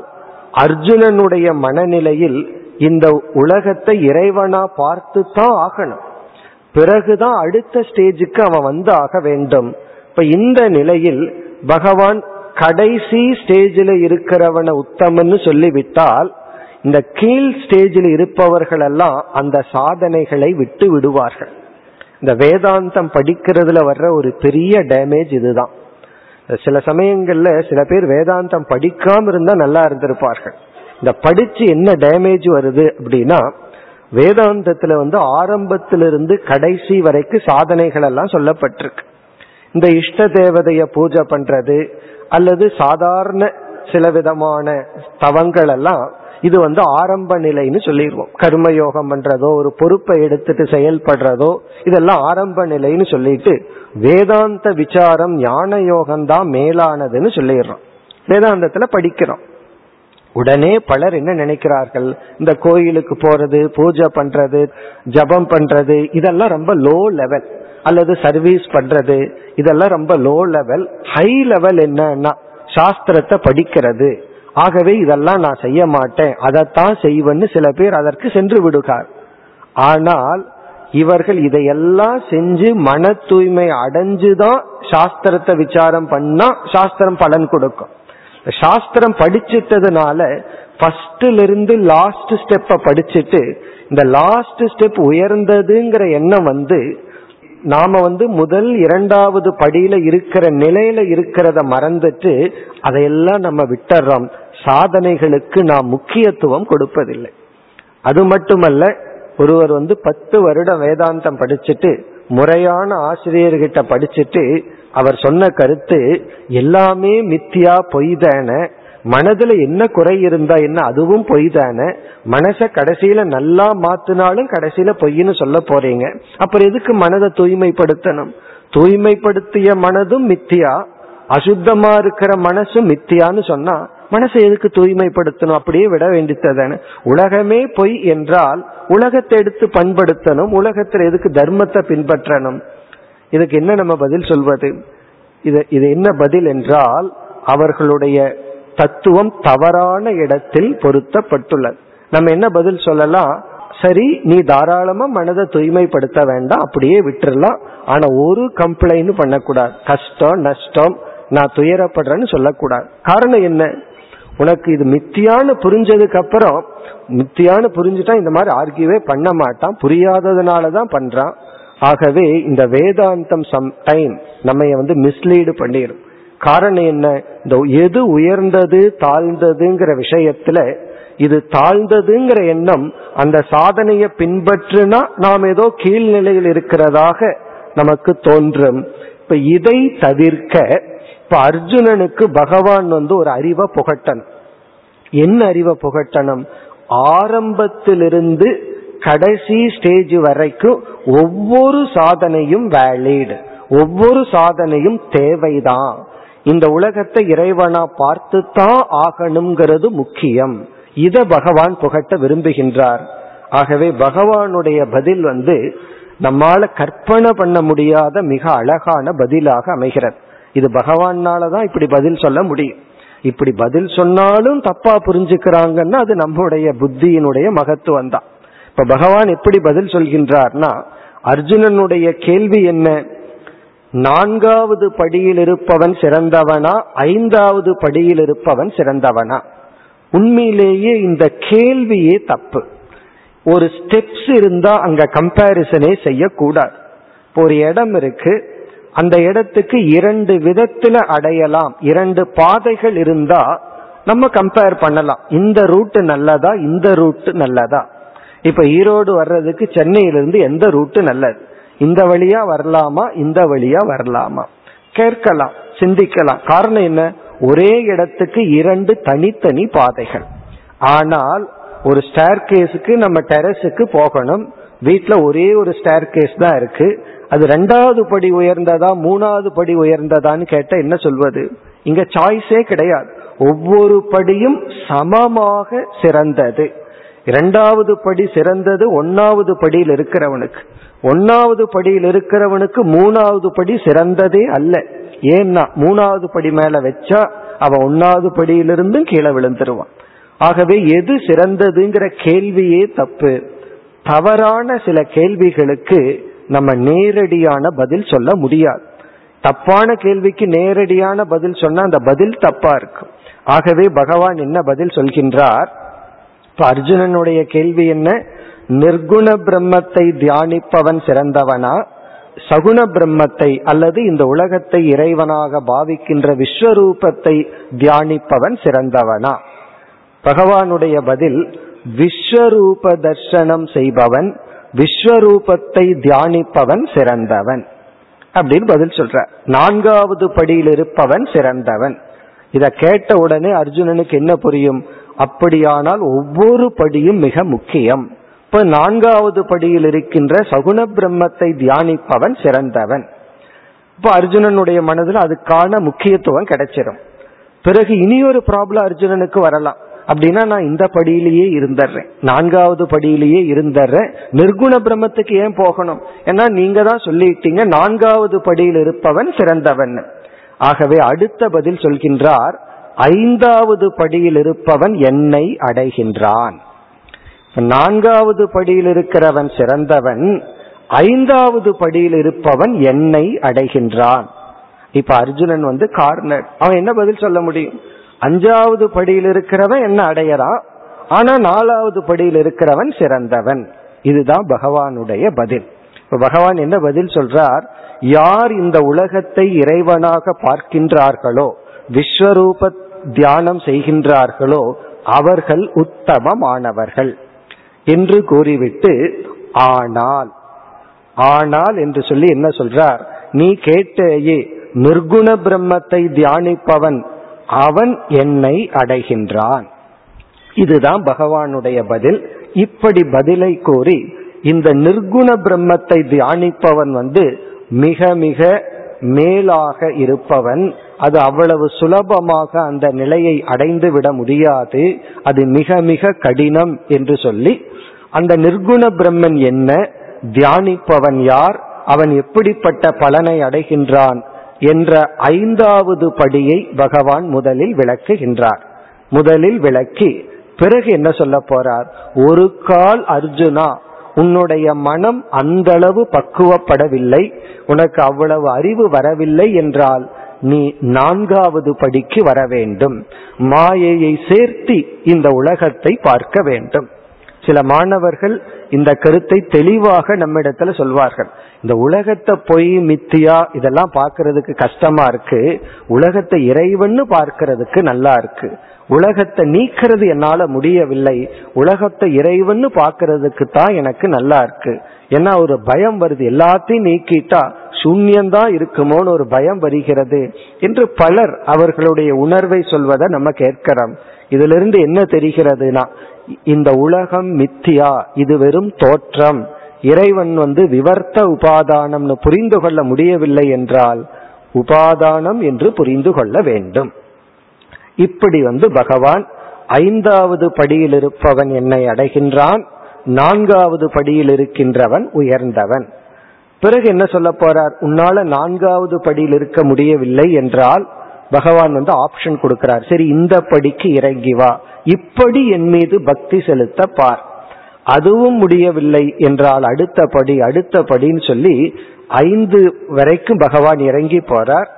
அர்ஜுனனுடைய மனநிலையில் இந்த உலகத்தை இறைவனா பார்த்து தான் ஆகணும். பிறகுதான் அடுத்த ஸ்டேஜுக்கு அவன் வந்து ஆக வேண்டும். இப்ப இந்த நிலையில் பகவான் கடைசி ஸ்டேஜில் இருக்கிறவனை உத்தமன்னு சொல்லிவிட்டால் இந்த கீழ் ஸ்டேஜில் இருப்பவர்கள் எல்லாம் அந்த சாதனைகளை விட்டு விடுவார்கள். இந்த வேதாந்தம் படிக்கிறதுல வர்ற ஒரு பெரிய டேமேஜ் இதுதான். சில சமயங்கள்ல சில பேர் வேதாந்தம் படிக்காம இருந்தா நல்லா இருந்திருப்பார்கள். இந்த படிச்சு என்ன டேமேஜ் வருது அப்படின்னா வேதாந்தத்துல வந்து ஆரம்பத்திலிருந்து கடைசி வரைக்கும் சாதனைகள் எல்லாம் சொல்லப்பட்டிருக்கு. இந்த இஷ்ட தேவதைய பூஜை பண்றது அல்லது சாதாரண சில விதமான தவங்கள் எல்லாம் இது வந்து ஆரம்ப நிலைன்னு சொல்லிடுவோம். கர்மயோகம் பண்றதோ ஒரு பொறுப்பை எடுத்துட்டு செயல்படுறதோ இதெல்லாம் ஆரம்ப நிலைன்னு சொல்லிட்டு வேதாந்த விசாரம் ஞான யோகம் தான் மேலானதுன்னு சொல்லிடுறோம். வேதாந்தத்துல படிக்கிறோம். உடனே பலர் என்ன நினைக்கிறார்கள்? இந்த கோயிலுக்கு போறது பூஜை பண்றது ஜபம் பண்றது இதெல்லாம் ரொம்ப லோ லெவல் அல்லது சர்வீஸ் பண்றது இதெல்லாம் ரொம்ப லோ லெவல் ஹை லெவல் என்னன்னா சாஸ்திரத்தை படிக்கிறது. ஆகவே இதெல்லாம் நான் செய்ய மாட்டேன். அதைத்தான் செய்வேன்னு சில பேர் அதற்கு சென்று விடுகார் ஆனால் இவர்கள் இதையெல்லாம் செஞ்சு மன தூய்மை அடைஞ்சுதான் சாஸ்திரத்தை விசாரம் பண்ணா சாஸ்திரம் பலன் கொடுக்கும். சாஸ்திரம் படிச்சிட்டதுனால ஃபர்ஸ்ட்ல இருந்து லாஸ்ட் ஸ்டெப்ப படிச்சுட்டு இந்த லாஸ்ட் ஸ்டெப் உயர்ந்ததுங்கிற எண்ணம் வந்து நாம வந்து முதல் இரண்டாவது படியில இருக்கிற நிலையில இருக்கிறத மறந்துட்டு அதையெல்லாம் நம்ம விட்டுறோம். சாதனைகளுக்கு நாம் முக்கியத்துவம் கொடுப்பதில்லை. அது மட்டுமல்ல ஒருவர் வந்து பத்து வருடம் வேதாந்தம் படிச்சுட்டு முறையான ஆசிரியர்கிட்ட படிச்சுட்டு அவர் சொன்ன கருத்து எல்லாமே மித்தியா பொய் தானே மனதுல என்ன குறை இருந்தா என்ன அதுவும் பொய் தானே மனச கடைசியில நல்லா மாத்தினாலும் கடைசியில பொய்ன்னு சொல்ல போறீங்க. அப்புறம் எதுக்கு மனதை தூய்மைப்படுத்தணும்? தூய்மைப்படுத்திய மனதும் மித்தியா அசுத்தமா இருக்கிற மனசும் மித்தியான்னு சொன்னா மனசை எதுக்கு தூய்மைப்படுத்தணும்? அப்படியே விட வேண்டியதானே உலகமே பொய் என்றால் உலகத்தை எடுத்து பண்படுத்தணும் உலகத்துல எதுக்கு தர்மத்தை பின்பற்றணும்? இதுக்கு என்ன நம்ம பதில் சொல்வது? இது இது என்ன பதில் என்றால் அவர்களுடைய தத்துவம் தவறான இடத்தில் பொருத்தப்பட்டுள்ளது. நம்ம என்ன பதில் சொல்லலாம்? சரி நீ தாராளமா மனதை தூய்மைப்படுத்த வேண்டாம் அப்படியே விட்டுறலாம். ஆனா ஒரு கம்ப்ளைண்ட் பண்ணக்கூடாது. கஷ்டம் நஷ்டம் நான் துயரப்படுறேன்னு சொல்லக்கூடாது. காரணம் என்ன? உனக்கு இது மித்தியான்னு புரிஞ்சதுக்கு அப்புறம் மித்தியான்னு புரிஞ்சுட்டா இந்த மாதிரி ஆர்கியூவே பண்ண மாட்டான். புரியாததுனாலதான் பண்றான். ஆகவே இந்த வேதாந்தம் சம் டைம் நம்ம வந்து மிஸ்லீடு பண்ணிடும் காரணம் என்ன? இந்த எது உயர்ந்தது தாழ்ந்ததுங்கிற விஷயத்துல இது தாழ்ந்ததுங்கிற எண்ணம் அந்த சாதனையை பின்பற்றுனா நாம் ஏதோ கீழ்நிலையில் இருக்கிறதாக நமக்கு தோன்றும். இப்ப இதை தவிர்க்க இப்ப அர்ஜுனனுக்கு பகவான் வந்து ஒரு அறிவை புகட்டணும். என்ன அறிவை புகட்டணும்? ஆரம்பத்திலிருந்து கடைசி ஸ்டேஜ் வரைக்கும் ஒவ்வொரு சாதனையும் வேலிட் ஒவ்வொரு சாதனையும் தேவைதான். இந்த உலகத்தை இறைவனா பார்த்து தான் ஆகணுங்கிறது முக்கியம். இத பகவான் புகட்ட விரும்புகின்றார். ஆகவே பகவானுடைய பதில் வந்து நம்மால கற்பனை பண்ண முடியாத மிக அழகான பதிலாக அமைகிறது. இது பகவானாலதான் இப்படி பதில் சொல்ல முடியும். இப்படி பதில் சொன்னாலும் தப்பா புரிஞ்சுக்கிறாங்கன்னா அது நம்முடைய புத்தியினுடைய மகத்துவம் தான் இப்ப பகவான் எப்படி பதில் சொல்கின்றார்னா அர்ஜுனனுடைய கேள்வி என்ன? நான்காவது படியில் இருப்பவன் சிறந்தவனா? ஐந்தாவது படியில் இருப்பவன் சிறந்தவனா? உண்மையிலேயே இந்த கேள்வியே தப்பு. ஒரு ஸ்டெப்ஸ் இருந்தா அங்க கம்பேரிசனே செய்யக்கூடாது. ஒரு இடம் இருக்கு. அந்த இடத்துக்கு இரண்டு விதத்துல அடையலாம். இரண்டு பாதைகள் இருந்தா நம்ம கம்பேர் பண்ணலாம். இந்த ரூட் நல்லதா? இந்த ரூட் நல்லதா? இப்ப ஈரோடு வர்றதுக்கு சென்னையிலிருந்து எந்த ரூட் நல்லது? இந்த வழியா வரலாமா? இந்த வழியா வரலாமா? கேட்கலாம் சிந்திக்கலாம். காரணம் என்ன? ஒரே இடத்துக்கு இரண்டு தனித்தனி பாதைகள். ஆனால் ஒரு ஸ்டேர் கேஸுக்கு நம்ம டெரஸுக்கு போகணும். வீட்டில் ஒரே ஒரு ஸ்டேர் கேஸ் தான் இருக்கு. அது ரெண்டாவது படி உயர்ந்ததா மூணாவது படி உயர்ந்ததான்னு கேட்ட என்ன சொல்வது? இங்க சாய்ஸே கிடையாது. ஒவ்வொரு படியும் சமமாக சிறந்தது. இரண்டாவது படி சிறந்தது ஒன்னாவது படியில் இருக்கிறவனுக்கு. ஒன்னாவது படியில் இருக்கிறவனுக்கு மூணாவது படி சிறந்ததே அல்ல. ஏன்னா மூணாவது படி மேல வச்சா அவன் ஒன்னாவது படியிலிருந்தும் கீழே விழுந்துருவான். ஆகவே எது சிறந்ததுங்கிற கேள்வியே தப்பு. தவறான சில கேள்விகளுக்கு நம்ம நேரடியான பதில் சொல்ல முடியாது. தப்பான கேள்விக்கு நேரடியான பதில் சொன்னா அந்த பதில் தப்பா இருக்கும். ஆகவே பகவான் என்ன பதில் சொல்கின்றார்? இப்ப அர்ஜுனனுடைய கேள்வி என்ன? நிர்குண பிரம்மத்தை தியானிப்பவன் சிறந்தவனா? சகுண பிரம்மத்தை அல்லது இந்த உலகத்தை இறைவனாக பாவிக்கின்ற விஸ்வரூபத்தை தியானிப்பவன் சிறந்தவனா? பகவானுடைய பதில் விஸ்வரூப தர்சனம் செய்பவன் விஸ்வரூபத்தை தியானிப்பவன் சிறந்தவன். அப்படின்னு பதில் சொல்ற. நான்காவது படியில் இருப்பவன் சிறந்தவன். இத கேட்ட உடனே அர்ஜுனனுக்கு என்ன புரியும்? அப்படியானால் ஒவ்வொரு படியும் மிக முக்கியம். இப்ப நான்காவது படியில் இருக்கின்ற சகுண பிரம்மத்தை தியானிப்பவன் சிறந்தவன். இப்ப அர்ஜுனனுடைய மனதில் அதுக்கான முக்கியத்துவம் கிடைச்சிடும் பிறகு இனி ஒரு ப்ராப்ளம் அர்ஜுனனுக்கு வரலாம். அப்படின்னா நான் இந்த படியிலேயே இருந்துடுறேன் நான்காவது படியிலேயே இருந்துடுறேன் நிர்குண பிரம்மத்துக்கு ஏன் போகணும்? ஏன்னா நீங்க தான் சொல்லிட்டீங்க நான்காவது படியில் இருப்பவன் சிறந்தவன். ஆகவே அடுத்த பதில் சொல்கின்றார் ஐந்தாவது படியில் இருப்பவன் என்னை அடைகின்றான். நான்காவது படியில் இருக்கிறவன் சிறந்தவன் ஐந்தாவது படியில் இருப்பவன் என்னை அடைகின்றான். இப்ப அர்ஜுனன் வந்து கார்னர். அவன் என்ன பதில் சொல்ல முடியும்? அஞ்சாவது படியில் இருக்கிறவன் என்ன அடையறான் ஆனா நாலாவது படியில் இருக்கிறவன் சிறந்தவன். இதுதான் பகவானுடைய பதில். இப்ப பகவான் என்ன பதில் சொல்றார்? யார் இந்த உலகத்தை இறைவனாக பார்க்கின்றார்களோ விஸ்வரூபத் தியானம் செய்கின்றார்களோ அவர்கள் உத்தமமானவர்கள். என்று கூறிவிட்டு ஆனால் ஆனால் என்று சொல்லி என்ன சொல்றார்? நீ கேட்டேயே நிர்குண பிரம்மத்தை தியானிப்பவன் அவன் என்னை அடைகின்றான். இதுதான் பகவானுடைய பதில். இப்படி பதிலை கூறி இந்த நிர்குண பிரம்மத்தை தியானிப்பவன் வந்து மிக மிக மேலாக இருப்பவன் அது அவ்வளவு சுலபமாக அந்த நிலையை அடைந்து விட முடியாது. அது மிக மிக கடினம் என்று சொல்லி அந்த நிர்குண பிரம்மன் என்ன? தியானிப்பவன் யார்? அவன் எப்படிப்பட்ட பலனை அடைகின்றான்? என்ற ஐந்தாவது படியை பகவான் முதலில் விளக்குகின்றார். முதலில் விளக்கி பிறகு என்ன சொல்ல போறார்? ஒரு கால் அர்ஜுனா உன்னுடைய மனம் அந்த அளவு பக்குவப்படவில்லை உனக்கு அவ்வளவு அறிவு வரவில்லை என்றால் நீ நான்காவது படிக்கு வர வேண்டும். மாயையை சேர்த்தி இந்த உலகத்தை பார்க்க வேண்டும். சில மாணவர்கள் இந்த கருத்தை தெளிவாக நம்மிடத்துல சொல்வார்கள். இந்த உலகத்தை பொய் மித்தியா இதெல்லாம் பார்க்கறதுக்கு கஷ்டமா இருக்கு. உலகத்தை இறைவன்னு பார்க்கறதுக்கு நல்லா இருக்கு. உலகத்தை நீக்கிறது என்னால முடியவில்லை. உலகத்தை இறைவன்னு பார்க்கறதுக்கு தான் எனக்கு நல்லா இருக்கு. ஏன்னா ஒரு பயம் வருது. எல்லாத்தையும் நீக்கிட்டா சூன்யந்தான் இருக்குமோன்னு ஒரு பயம் வருகிறது. என்று பலர் அவர்களுடைய உணர்வை சொல்வதை நம்ம கேட்கிறோம். இதுல இருந்து என்ன தெரிகிறதுனா இந்த உலகம் மித்தியா. இது வெறும் தோற்றம். இறைவன் வந்து விவர்த்த உபாதானம்னு புரிந்து கொள்ள முடியவில்லை என்றால் உபாதானம் என்று புரிந்து கொள்ள வேண்டும். இப்படி வந்து பகவான் ஐந்தாவது படியில் இருப்பவன் என்னை அடைகின்றான் நான்காவது படியில் இருக்கின்றவன் உயர்ந்தவன். பிறகு என்ன சொல்ல போறார்? உன்னால நான்காவது படியில் இருக்க முடியவில்லை என்றால் பகவான் வந்து ஆப்ஷன் கொடுக்கிறார். சரி இந்த படிக்கு இறங்கி வா. இப்படி என் மீது பக்தி செலுத்த பார் அதுவும் முடியவில்லை என்றால் அடுத்த படி அடுத்த படின்னு சொல்லி ஐந்து வரைக்கும் பகவான் இறங்கி போறார்.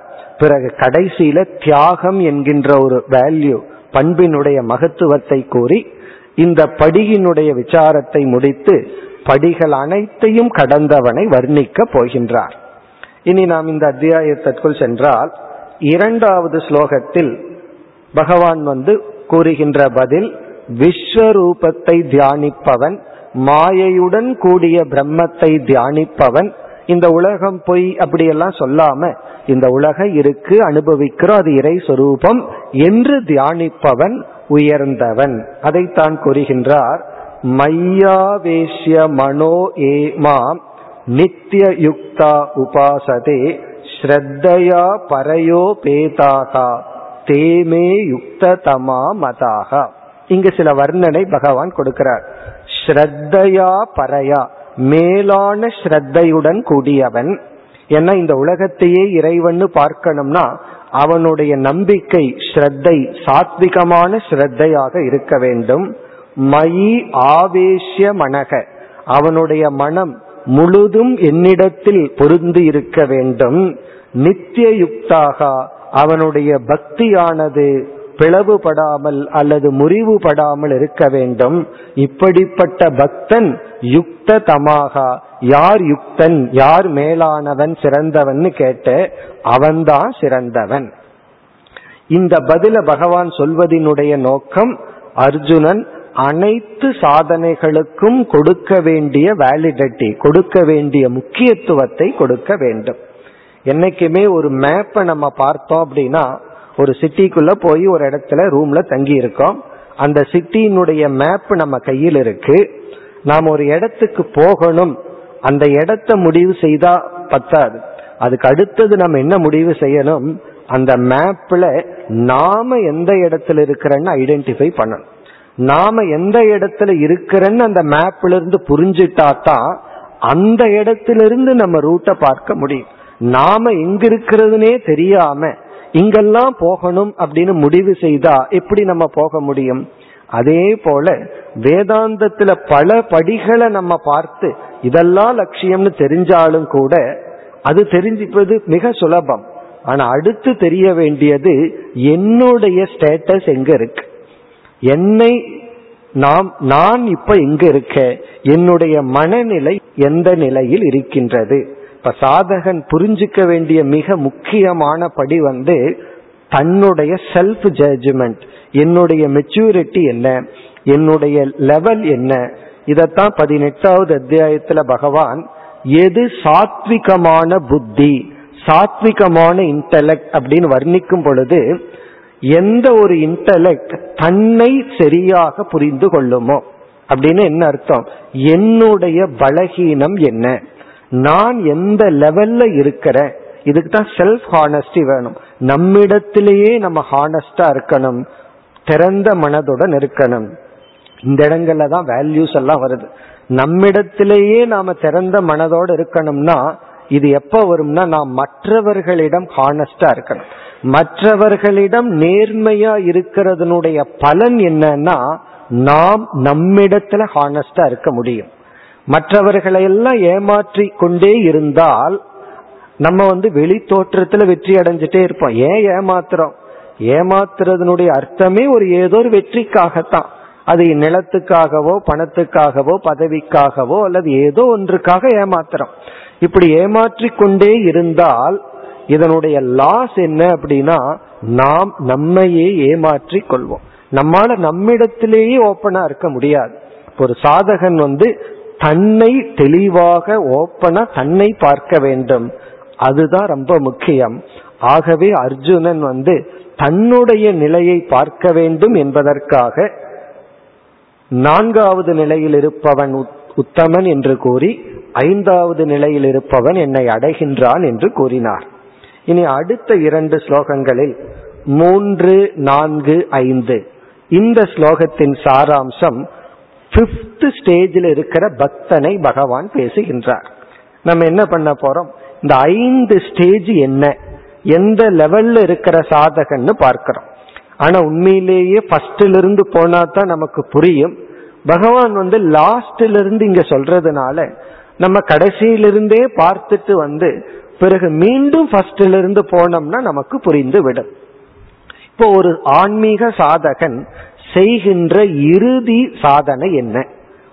பிறகு கடைசியில தியாகம் என்கின்ற ஒரு வேல்யூ பண்பினுடைய மகத்துவத்தை கூறி இந்த படியினுடைய விசாரத்தை முடித்து படிகள் அனைத்தையும் கடந்தவனை வர்ணிக்க போகின்றார். இனி நாம் இந்த அத்தியாயத்திற்குள் சென்றால் இரண்டாவது ஸ்லோகத்தில் பகவான் வந்து கூறுகின்ற பதில் விஸ்வரூபத்தை தியானிப்பவன் மாயையுடன் கூடிய பிரம்மத்தை தியானிப்பவன் இந்த உலகம் பொய் அப்படியெல்லாம் சொல்லாம இந்த உலகம் இருக்கு அனுபவிக்கிறோம் அது இறை சொரூபம் என்று தியானிப்பவன் உயர்ந்தவன். அதைத்தான் கூறுகின்றார் மையாவேஷ்ய மனோ ஏமாம் நித்திய யுக்தா உபாசதே ஸ்ரத்தையா பரையோ பேதாகா தேமே யுக்த தமா மதாக. இங்கு சில வர்ணனை பகவான் கொடுக்கிறார். ஸ்ரத்தையா பரையா மேலான ஸ்ரத்தையுடன் கூடியவன் ஏன்னா இந்த உலகத்தையே இறைவன்னு பார்க்கணும்னா அவனுடைய நம்பிக்கை ஸ்ரத்தை சாத்விகமான ஸ்ரத்தையாக இருக்க வேண்டும். மயி ஆவேஷ்ய மனக. அவனுடைய மனம் முழுதும் என்னிடத்தில் பொருந்து இருக்க வேண்டும். நித்திய யுக்தாக அவனுடைய பக்தியானது பிளவுபடாமல் அல்லது முறிவுபடாமல் இருக்க வேண்டும். இப்படிப்பட்ட பக்தன் யுக்த தமாகா யார் யுக்தன்? யார் மேலானவன்? சிறந்தவன் கேட்ட அவன்தான் சிறந்தவன். இந்த பதில பகவான் சொல்வதினுடைய நோக்கம் அர்ஜுனன் அனைத்து சாதனைகளுக்கும் கொடுக்க வேண்டிய வேலிடிட்டி கொடுக்க வேண்டிய முக்கியத்துவத்தை கொடுக்க வேண்டும். என்னைக்குமே ஒரு மேப்பை நம்ம பார்த்தோம் அப்படின்னா ஒரு சிட்டிக்குள்ள போய் ஒரு இடத்துல ரூம்ல தங்கி இருக்கோம் அந்த சிட்டியினுடைய மேப் நம்ம கையில் இருக்கு. நாம் ஒரு இடத்துக்கு போகணும். அந்த இடத்த முடிவு செய்தா பத்தாது. அதுக்கு அடுத்தது நம்ம என்ன முடிவு செய்யணும்? அந்த மேப்ல நாம எந்த இடத்துல இருக்கிறேன்னு ஐடென்டிஃபை பண்ணணும். நாம எந்த இடத்துல இருக்கிறேன்னு அந்த மேப்ல இருந்து புரிஞ்சுட்டா தான் அந்த இடத்திலிருந்து நம்ம ரூட்டை பார்க்க முடியும். நாம எங்க இருக்கிறதுனே தெரியாம இங்கெல்லாம் போகணும் அப்படின்னு முடிவு செய்தா எப்படி நம்ம போக முடியும்? அதே போல வேதாந்தத்துல பல படிகளை நம்ம பார்த்து இதெல்லாம் லட்சியம்னு தெரிஞ்சாலும் கூட அது தெரிஞ்சுப்பது மிக சுலபம். ஆனா அடுத்து தெரிய வேண்டியது என்னுடைய ஸ்டேட்டஸ் எங்க இருக்கு? என்னை நாம் நான் இப்ப எங்க இருக்க என்னுடைய மனநிலை எந்த நிலையில் இருக்கின்றது? இப்ப சாதகன் புரிஞ்சுக்க வேண்டிய மிக முக்கியமான படி வந்து தன்னுடைய செல்ஃப் ஜட்ஜ்மெண்ட் என்னுடைய மெச்சூரிட்டி என்ன என்னுடைய லெவல் என்ன. இதத்தான் பதினெட்டாவது அத்தியாயத்துல பகவான் எது சாத்விகமான புத்தி சாத்விகமான இன்டலெக்ட் அப்படின்னு வர்ணிக்கும் பொழுது எந்த ஒரு இன்டலெக்ட் தன்னை சரியாக புரிந்து கொள்ளுமோ அப்படின்னு என்ன அர்த்தம்? என்னுடைய பலகீனம் என்ன? நான் எந்த லெவல்ல இருக்கிறேன் இதுக்கு தான் செல்ஃப் ஹானஸ்டி வேணும். நம்மிடத்திலேயே நம்ம ஹானஸ்டா இருக்கணும். திறந்த மனதுடன் இருக்கணும். இந்த இடங்கள்ல தான் வேல்யூஸ் எல்லாம் வருது. நம்மிடத்திலேயே நாம திறந்த மனதோடு இருக்கணும்னா இது எப்ப வரும்னா நாம் மற்றவர்களிடம் ஹானஸ்டா இருக்கணும். மற்றவர்களிடம் நேர்மையா இருக்கிறதுனுடைய பலன் என்னன்னா நாம் நம்மிடத்துல ஹானஸ்டா இருக்க முடியும். மற்றவர்களை எல்லாம் ஏமாற்றி கொண்டே இருந்தால் நம்ம வந்து வெளி தோற்றத்துல வெற்றி அடைஞ்சிட்டே இருப்போம். ஏன் ஏமாத்துறோம்? ஏமாத்துறதுனுடைய அர்த்தமே ஒரு ஏதோ ஒரு வெற்றிக்காகத்தான். அது நிலத்துக்காகவோ பணத்துக்காகவோ பதவிக்காகவோ அல்லது ஏதோ ஒன்றுக்காக ஏமாத்துறோம். இப்படி ஏமாற்றி கொண்டே இருந்தால் இதனுடைய லாஸ் என்ன அப்படின்னா நாம் நம்மையே ஏமாற்றி கொள்வோம் நம்மால நம்மிடத்திலேயே ஓப்பனா இருக்க முடியாது. ஒரு சாதகன் வந்து தன்னை தெளிவாக ஓப்பனா தன்னை பார்க்க வேண்டும். அதுதான் ரொம்ப முக்கியம். ஆகவே அர்ஜுனன் வந்து தன்னுடைய நிலையை பார்க்க வேண்டும் என்பதற்காக நான்காவது நிலையில் இருப்பவன் உத்தமன் என்று கூறி ஐந்தாவது நிலையில் இருப்பவன் என்னை அடைகின்றான் என்று கூறினார். இனி அடுத்த இரண்டு ஸ்லோகங்களில் மூன்று நான்கு ஐந்து. இந்த ஸ்லோகத்தின் சாராம்சம் பிப்த் ஸ்டேஜில் இருக்கிற பக்தனை பகவான் பேசுகின்றார். நம்ம என்ன பண்ண போறோம்? இந்த ஐந்து ஸ்டேஜ் என்ன? எந்த லெவல்ல இருக்கிற சாதகன்னு பார்க்கிறோம். ஆனா உண்மையிலேயே ஃபர்ஸ்ட்ல இருந்து போனா தான் நமக்கு புரியும். பகவான் வந்து லாஸ்ட்ல இருந்து இங்க சொல்றதுனால நம்ம கடைசியிலிருந்தே பார்த்துட்டு வந்து பிறகு மீண்டும் ஃபர்ஸ்ட்ல இருந்து போனோம்னா நமக்கு புரிந்து விடும் இப்போ ஒரு ஆன்மீக சாதகன் செய்கின்ற இறுதி சாதனை என்ன?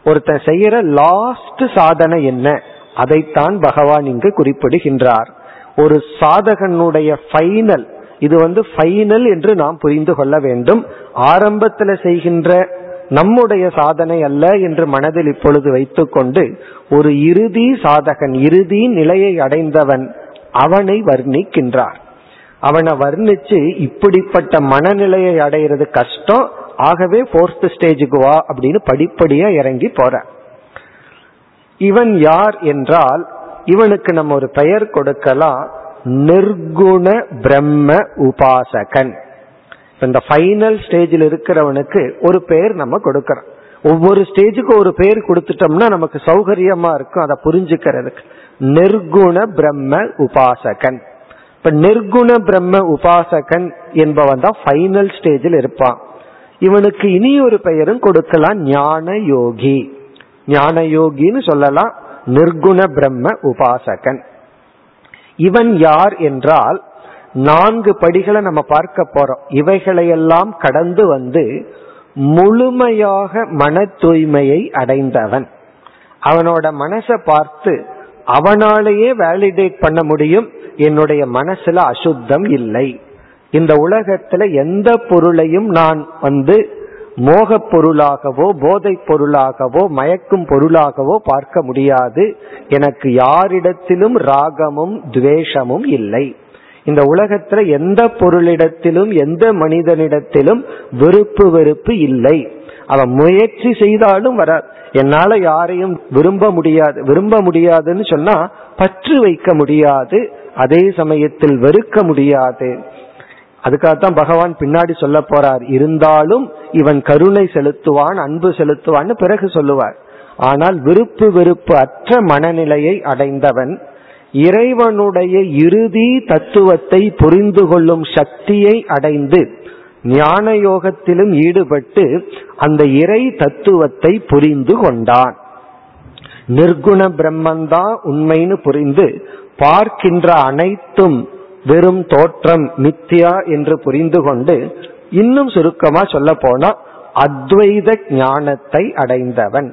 ஒருத்தன் செய்யற லாஸ்ட் சாதனை என்ன? அதைத்தான் பகவான் இங்கு குறிப்பிடுகின்றார். ஒரு சாதகனுடைய ஃபைனல் இது வந்து ஃபைனல் என்று நாம் புரிந்து கொள்ள வேண்டும். ஆரம்பத்தில் செய்கின்ற நம்முடைய சாதனை அல்ல என்று மனதில் இப்பொழுது வைத்துக்கொண்டு ஒரு இறுதி சாதகன் இறுதி நிலையை அடைந்தவன் அவனை வர்ணிக்கின்றார். அவனை வர்ணிச்சு இப்படிப்பட்ட மனநிலையை அடையிறது கஷ்டம் ஆகவே போர்த் ஸ்டேஜுக்கு வா அப்படின்னு படிப்படியா இறங்கி போற. இவன் யார் என்றால் இவனுக்கு நம்ம ஒரு பெயர் கொடுக்கலாம் நிர்குண பிரம்ம உபாசகன். இந்த ஃபைனல் ஸ்டேஜில் இருக்கிறவனுக்கு ஒரு பெயர் நம்ம கொடுக்கறோம். ஒவ்வொரு ஸ்டேஜுக்கு ஒரு பெயர் கொடுத்துட்டோம்னா நமக்கு சௌகரியமா இருக்கும் அதை புரிஞ்சுக்கிறதுக்கு. நிர்குண பிரம்ம உபாசகன். இப்ப நிர்குண பிரம்ம உபாசகன் என்பவன் தான் ஃபைனல் ஸ்டேஜில் இருப்பான். இவனுக்கு இனி ஒரு பெயரும் கொடுக்கலாம் ஞான யோகி. ஞான யோகின்னு சொல்லலாம் நிர்குண பிரம்ம உபாசகன். இவன் யார் என்றால் நான்கு படிகளை நம்ம பார்க்க போறோம். இவைகளையெல்லாம் கடந்து வந்து முழுமையாக மன தூய்மையை அடைந்தவன். அவனோட மனசை பார்த்து அவனாலேயே வேலிடேட் பண்ண முடியும். என்னுடைய மனசுல அசுத்தம் இல்லை. இந்த உலகத்துல எந்த பொருளையும் நான் வந்து மோக பொருளாகவோ போதை பொருளாகவோ மயக்கும் பொருளாகவோ பார்க்க முடியாது. எனக்கு யாரிடத்திலும் ராகமும் துவேஷமும் இல்லை. இந்த உலகத்துல எந்த பொருளிடத்திலும் எந்த மனிதனிடத்திலும் வெறுப்பு வெறுப்பு இல்லை. அவன் முயற்சி செய்தாலும் வராது. என்னால யாரையும் விரும்ப முடியாது விரும்ப முடியாதுன்னு சொன்னா பற்று வைக்க முடியாது. அதே சமயத்தில் வெறுக்க முடியாது. அதுக்காகத்தான் பகவான் பின்னாடி சொல்ல போறார். இருந்தாலும் இவன் கருணை செலுத்துவான் அன்பு செலுத்துவான்னு பிறகு சொல்லுவார். ஆனால் விருப்பு வெறுப்பு அற்ற மனநிலையை அடைந்தவன் இறைவனுடைய இறுதி தத்துவத்தை புரிந்து கொள்ளும் சக்தியை அடைந்து ஞான யோகத்திலும் ஈடுபட்டு அந்த இறை தத்துவத்தை புரிந்து கொண்டான். நிர்குண பிரம்மந்தான் உண்மைன்னு புரிந்து பார்க்கின்ற அனைத்தும் வெறும் தோற்றம் மித்தியா என்று புரிந்து கொண்டு இன்னும் சுருக்கமா சொல்ல போனா அத்வைத ஞானத்தை அடைந்தவன்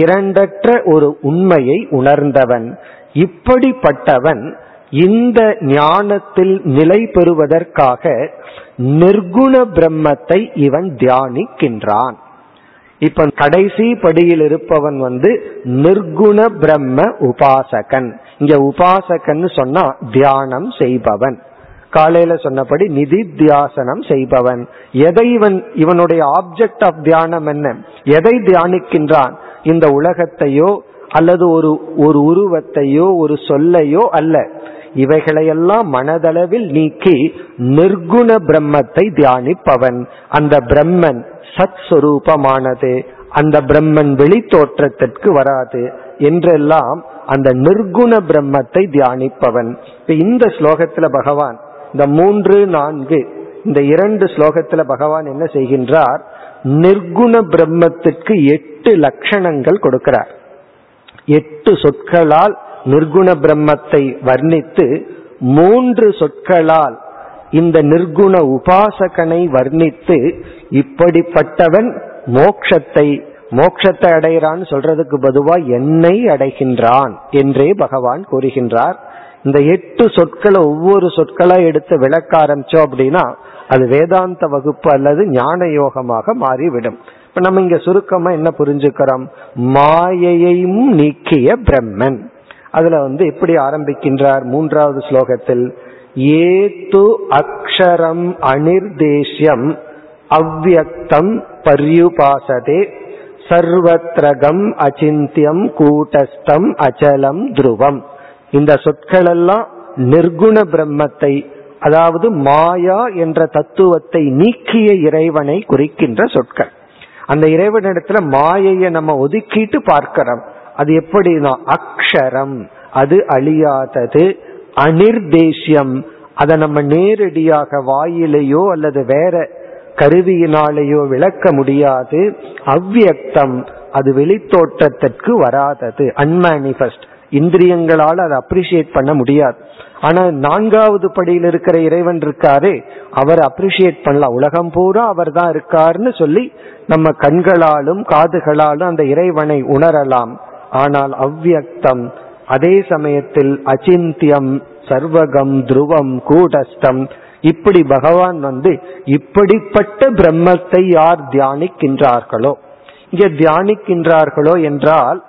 இரண்டற்ற ஒரு உண்மையை உணர்ந்தவன் இப்படிப்பட்டவன் இந்த ஞானத்தில் நிலை பெறுவதற்காக நிர்குண பிரம்மத்தை இவன் தியானிக்கின்றான். இப்ப கடைசி படியில் இருப்பவன் வந்து நிர்குண பிரம்ம உபாசகன். இங்க உபாசகன் சொன்னா தியானம் செய்பவன். காலையில சொன்னபடி நிதி தியாசனம் செய்பவன். எதை இவன் இவனுடைய ஆப்ஜெக்ட் ஆஃப் தியானம் என்ன? எதை தியானிக்கின்றான்? இந்த உலகத்தையோ அல்லது ஒரு ஒரு உருவத்தையோ ஒரு சொல்லையோ அல்ல. இவைகளையெல்லாம் மனதளவில் நீக்கி நிர்குண பிரம்மத்தை தியானிப்பவன். அந்த பிரம்மன் சத் சுரூபமானது அந்த பிரம்மன் வெளி தோற்றத்திற்கு வராது என்றெல்லாம் அந்த நிர்குண பிரம்மத்தை தியானிப்பவன். இந்த ஸ்லோகத்துல பகவான் இந்த மூன்று நான்கு இந்த இரண்டு ஸ்லோகத்துல பகவான் என்ன செய்கின்றார்? நிர்குண பிரம்மத்திற்கு எட்டு லட்சணங்கள் கொடுக்கிறார். எட்டு சொற்களால் நிர்குண பிரம்மத்தை வர்ணித்து மூன்று சொற்களால் இந்த நிர்குண உபாசகனை வர்ணித்து இப்படிப்பட்டவன் மோக்ஷத்தை மோட்சத்தை அடைகிறான்னு சொல்றதுக்கு பதுவா என்னை அடைகின்றான் என்றே பகவான் கூறுகின்றார். இந்த எட்டு சொற்களை ஒவ்வொரு சொற்களா எடுத்து விளக்க ஆரம்பிச்சோம் அப்படின்னா அது வேதாந்த வகுப்பு அல்லது ஞான யோகமாக மாறிவிடும். இப்ப நம்ம இங்க சுருக்கமா என்ன புரிஞ்சுக்கிறோம்? மாயையையும் நீக்கிய பிரம்மன். அதுல வந்து எப்படி ஆரம்பிக்கின்றார்? மூன்றாவது ஸ்லோகத்தில் ஏத்து அக்ஷரம் அனிர்தேஷ்யம் அவ்வக்தம் பர்யுபாசதே சர்வத்ரகம் அச்சிந்தியம் கூட்டஸ்தம் அச்சலம் துருவம். இந்த சொற்களெல்லாம் நிர்குண பிரம்மத்தை அதாவது மாயா என்ற தத்துவத்தை நீக்கிய இறைவனை குறிக்கின்ற சொற்கள். அந்த இறைவனிடத்துல மாயையை நம்ம ஒதுக்கிட்டு பார்க்கிறோம். அது எப்படின்னா அக்ஷரம் அது அழியாதது அனிர்தேசியம் அதை நம்ம நேரடியாக வாயிலையோ அல்லது வேற கருவியினாலேயோ விளக்க முடியாது. அவ்வியக்தம் அது வெளித்தோட்டத்திற்கு வராதது. அன்மேனிஃபெஸ்ட் இந்திரியங்களால் அதை அப்ரிசியேட் பண்ண முடியாது. ஆனா நான்காவது படியில் இருக்கிற இறைவன் இருக்காரு அவர் அப்ரிசியேட் பண்ணலாம். உலகம் பூரா அவர் தான் இருக்காருன்னு சொல்லி நம்ம கண்களாலும் காதுகளாலும் அந்த இறைவனை உணரலாம். ஆனால் அவ்வியக்தம் அதே சமயத்தில் அச்சிந்தியம் சர்வகம் துருவம் கூடஸ்தம் இப்படி பகவான் வந்து இப்படிப்பட்ட பிரம்மத்தை யார் தியானிக்கின்றார்களோ? இங்க தியானிக்கின்றார்களோ என்றால்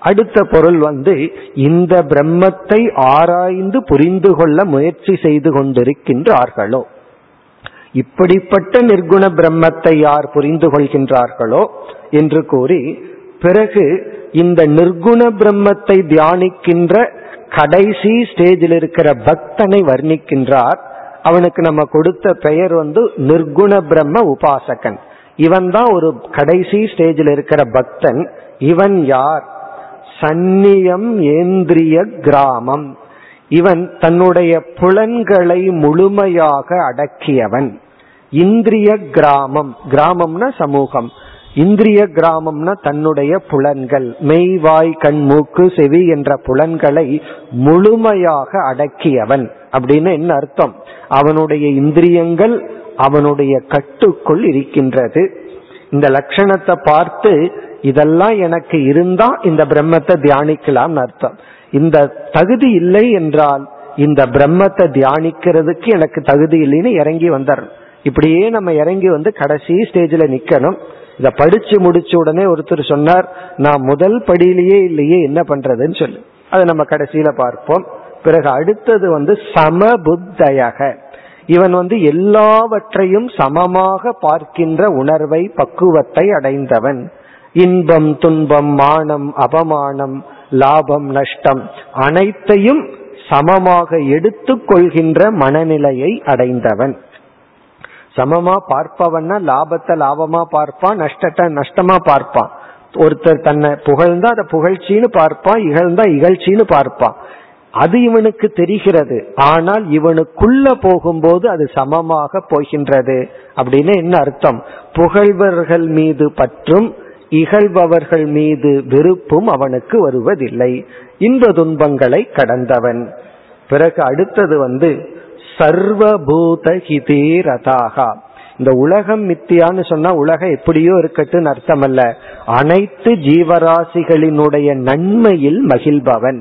அடுத்த பொருள் வந்து இந்த பிரம்மத்தை ஆராய்ந்து புரிந்து கொள்ள முயற்சி செய்து கொண்டிருக்கின்றார்களோ? இப்படிப்பட்ட நிர்குண பிரம்மத்தை யார் புரிந்து கொள்கின்றார்களோ? என்று கூறி பிறகு இந்த நிர்குண பிரம்மத்தை தியானிக்கின்ற கடைசி ஸ்டேஜில் இருக்கிற பக்தனை வர்ணிக்கின்றார். அவனுக்கு நம்ம கொடுத்த பெயர் வந்து நிர்குண பிரம்ம உபாசகன். இவன் தான் ஒரு கடைசி ஸ்டேஜில் இருக்கிற பக்தன். இவன் யார்? சந்நியம் ஏந்திரிய கிராமம். இவன் தன்னுடைய புலன்களை முழுமையாக அடக்கியவன். இந்திரிய கிராமம். கிராமம்னா சமூகம். இந்திரிய கிராமம்னா தன்னுடைய புலன்கள். மெய்வாய் கண் மூக்கு செவி என்ற புலன்களை முழுமையாக அடக்கியவன் அப்படின்னு என்ன அர்த்தம்? அவனுடைய இந்திரியங்கள் அவனுடைய கட்டுக்குள் இருக்கின்றது. இந்த லட்சணத்தை பார்த்து இதெல்லாம் எனக்கு இருந்தா இந்த பிரம்மத்தை தியானிக்கலாம்னு அர்த்தம். இந்த தகுதி இல்லை என்றால் இந்த பிரம்மத்தை தியானிக்கிறதுக்கு எனக்கு தகுதி இல்லைன்னு இறங்கி வந்துடணும் இப்படியே நம்ம இறங்கி வந்து கடைசி ஸ்டேஜில் நிக்கணும். இத படிச்சு முடிச்ச உடனே ஒருத்தர் சொன்னார் நான் முதல் படியிலேயே இல்லையே என்ன பண்றதுன்னு சொல்லி. அதை நம்ம கடைசியில பார்ப்போம். பிறகு அடுத்தது வந்து சமபுத்தயக. இவன் வந்து எல்லாவற்றையும் சமமாக பார்க்கின்ற உணர்வை பக்குவத்தை அடைந்தவன். இன்பம் துன்பம் மானம் அபமானம் லாபம் நஷ்டம் அனைத்தையும் சமமாக எடுத்துக்கொள்கின்ற மனநிலையை அடைந்தவன். சமமா பார்ப்பவன்னா லாபத்தை லாபமா பார்ப்பான் நஷ்டத்தை நஷ்டமா பார்ப்பான். ஒருத்தர் தன்னை புகழ்ந்தா அதை புகழ்ச்சின்னு பார்ப்பான் இகழ்ந்தா இகழ்ச்சின்னு பார்ப்பான். அது இவனுக்கு தெரிகிறது. ஆனால் இவனுக்குள்ள போகும்போது அது சமமாக போகின்றது அப்படின்னு என்ன அர்த்தம்? புகழ்வர்கள் மீது பற்றும் இகழ்பவர்கள் மீது வெறுப்பும் அவனுக்கு வருவதில்லை. இன்ப துன்பங்களை கடந்தவன். பிறகு அடுத்தது வந்து சர்வபூத ஹிதே ரதாகா இந்த உலகம் மித்தியான்னு சொன்னா உலகம் எப்படியோ இருக்கட்டும்னு அர்த்தம் அல்ல அனைத்து ஜீவராசிகளினுடைய நன்மையில் மகிழ்பவன்.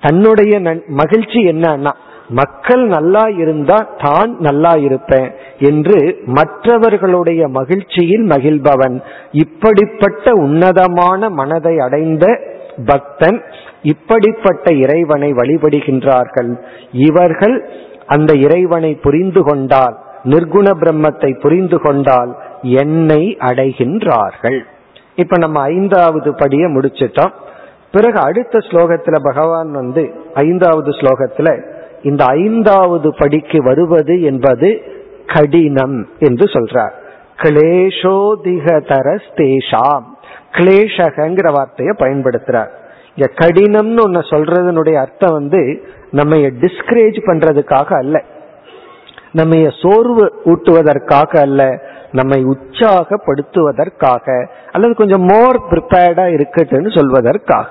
தன்னுடைய மகிழ்ச்சி என்னன்னா மக்கள் நல்லா இருந்தா தான் நல்லா இருப்பேன் என்று மற்றவர்களுடைய மகிழ்ச்சியில் மகிழ்பவன். இப்படிப்பட்ட உன்னதமான மனதை அடைந்த பக்தன் இப்படிப்பட்ட இறைவனை வழிபடுகின்றார்கள். இவர்கள் அந்த இறைவனை புரிந்து கொண்டால் நிர்குண பிரம்மத்தை புரிந்து கொண்டால் என்னை அடைகின்றார்கள். இப்ப நம்ம ஐந்தாவது படியை முடிச்சிட்டோம். பிறகு அடுத்த ஸ்லோகத்துல பகவான் வந்து ஐந்தாவது ஸ்லோகத்துல இந்த ஐந்தாவது படிக்கு வருவது என்பது கடினம் என்று சொல்றார். கிளேஷோதிகதரஸ்தேஷாம் கிளேஷகங்கிற வார்த்தையை பயன்படுத்துறார். இங்க கடினம்னு ஒன்னு சொல்றதனுடைய அர்த்தம் வந்து நம்ம டிஸ்கரேஜ் பண்றதுக்காக அல்ல. நம்ம சோர்வு ஊட்டுவதற்காக அல்ல நம்மை உற்சாகப்படுத்துவதற்காக அல்லது கொஞ்சம் மோர் ப்ரிப்பேர்டா இருக்கட்டும்னு சொல்வதற்காக.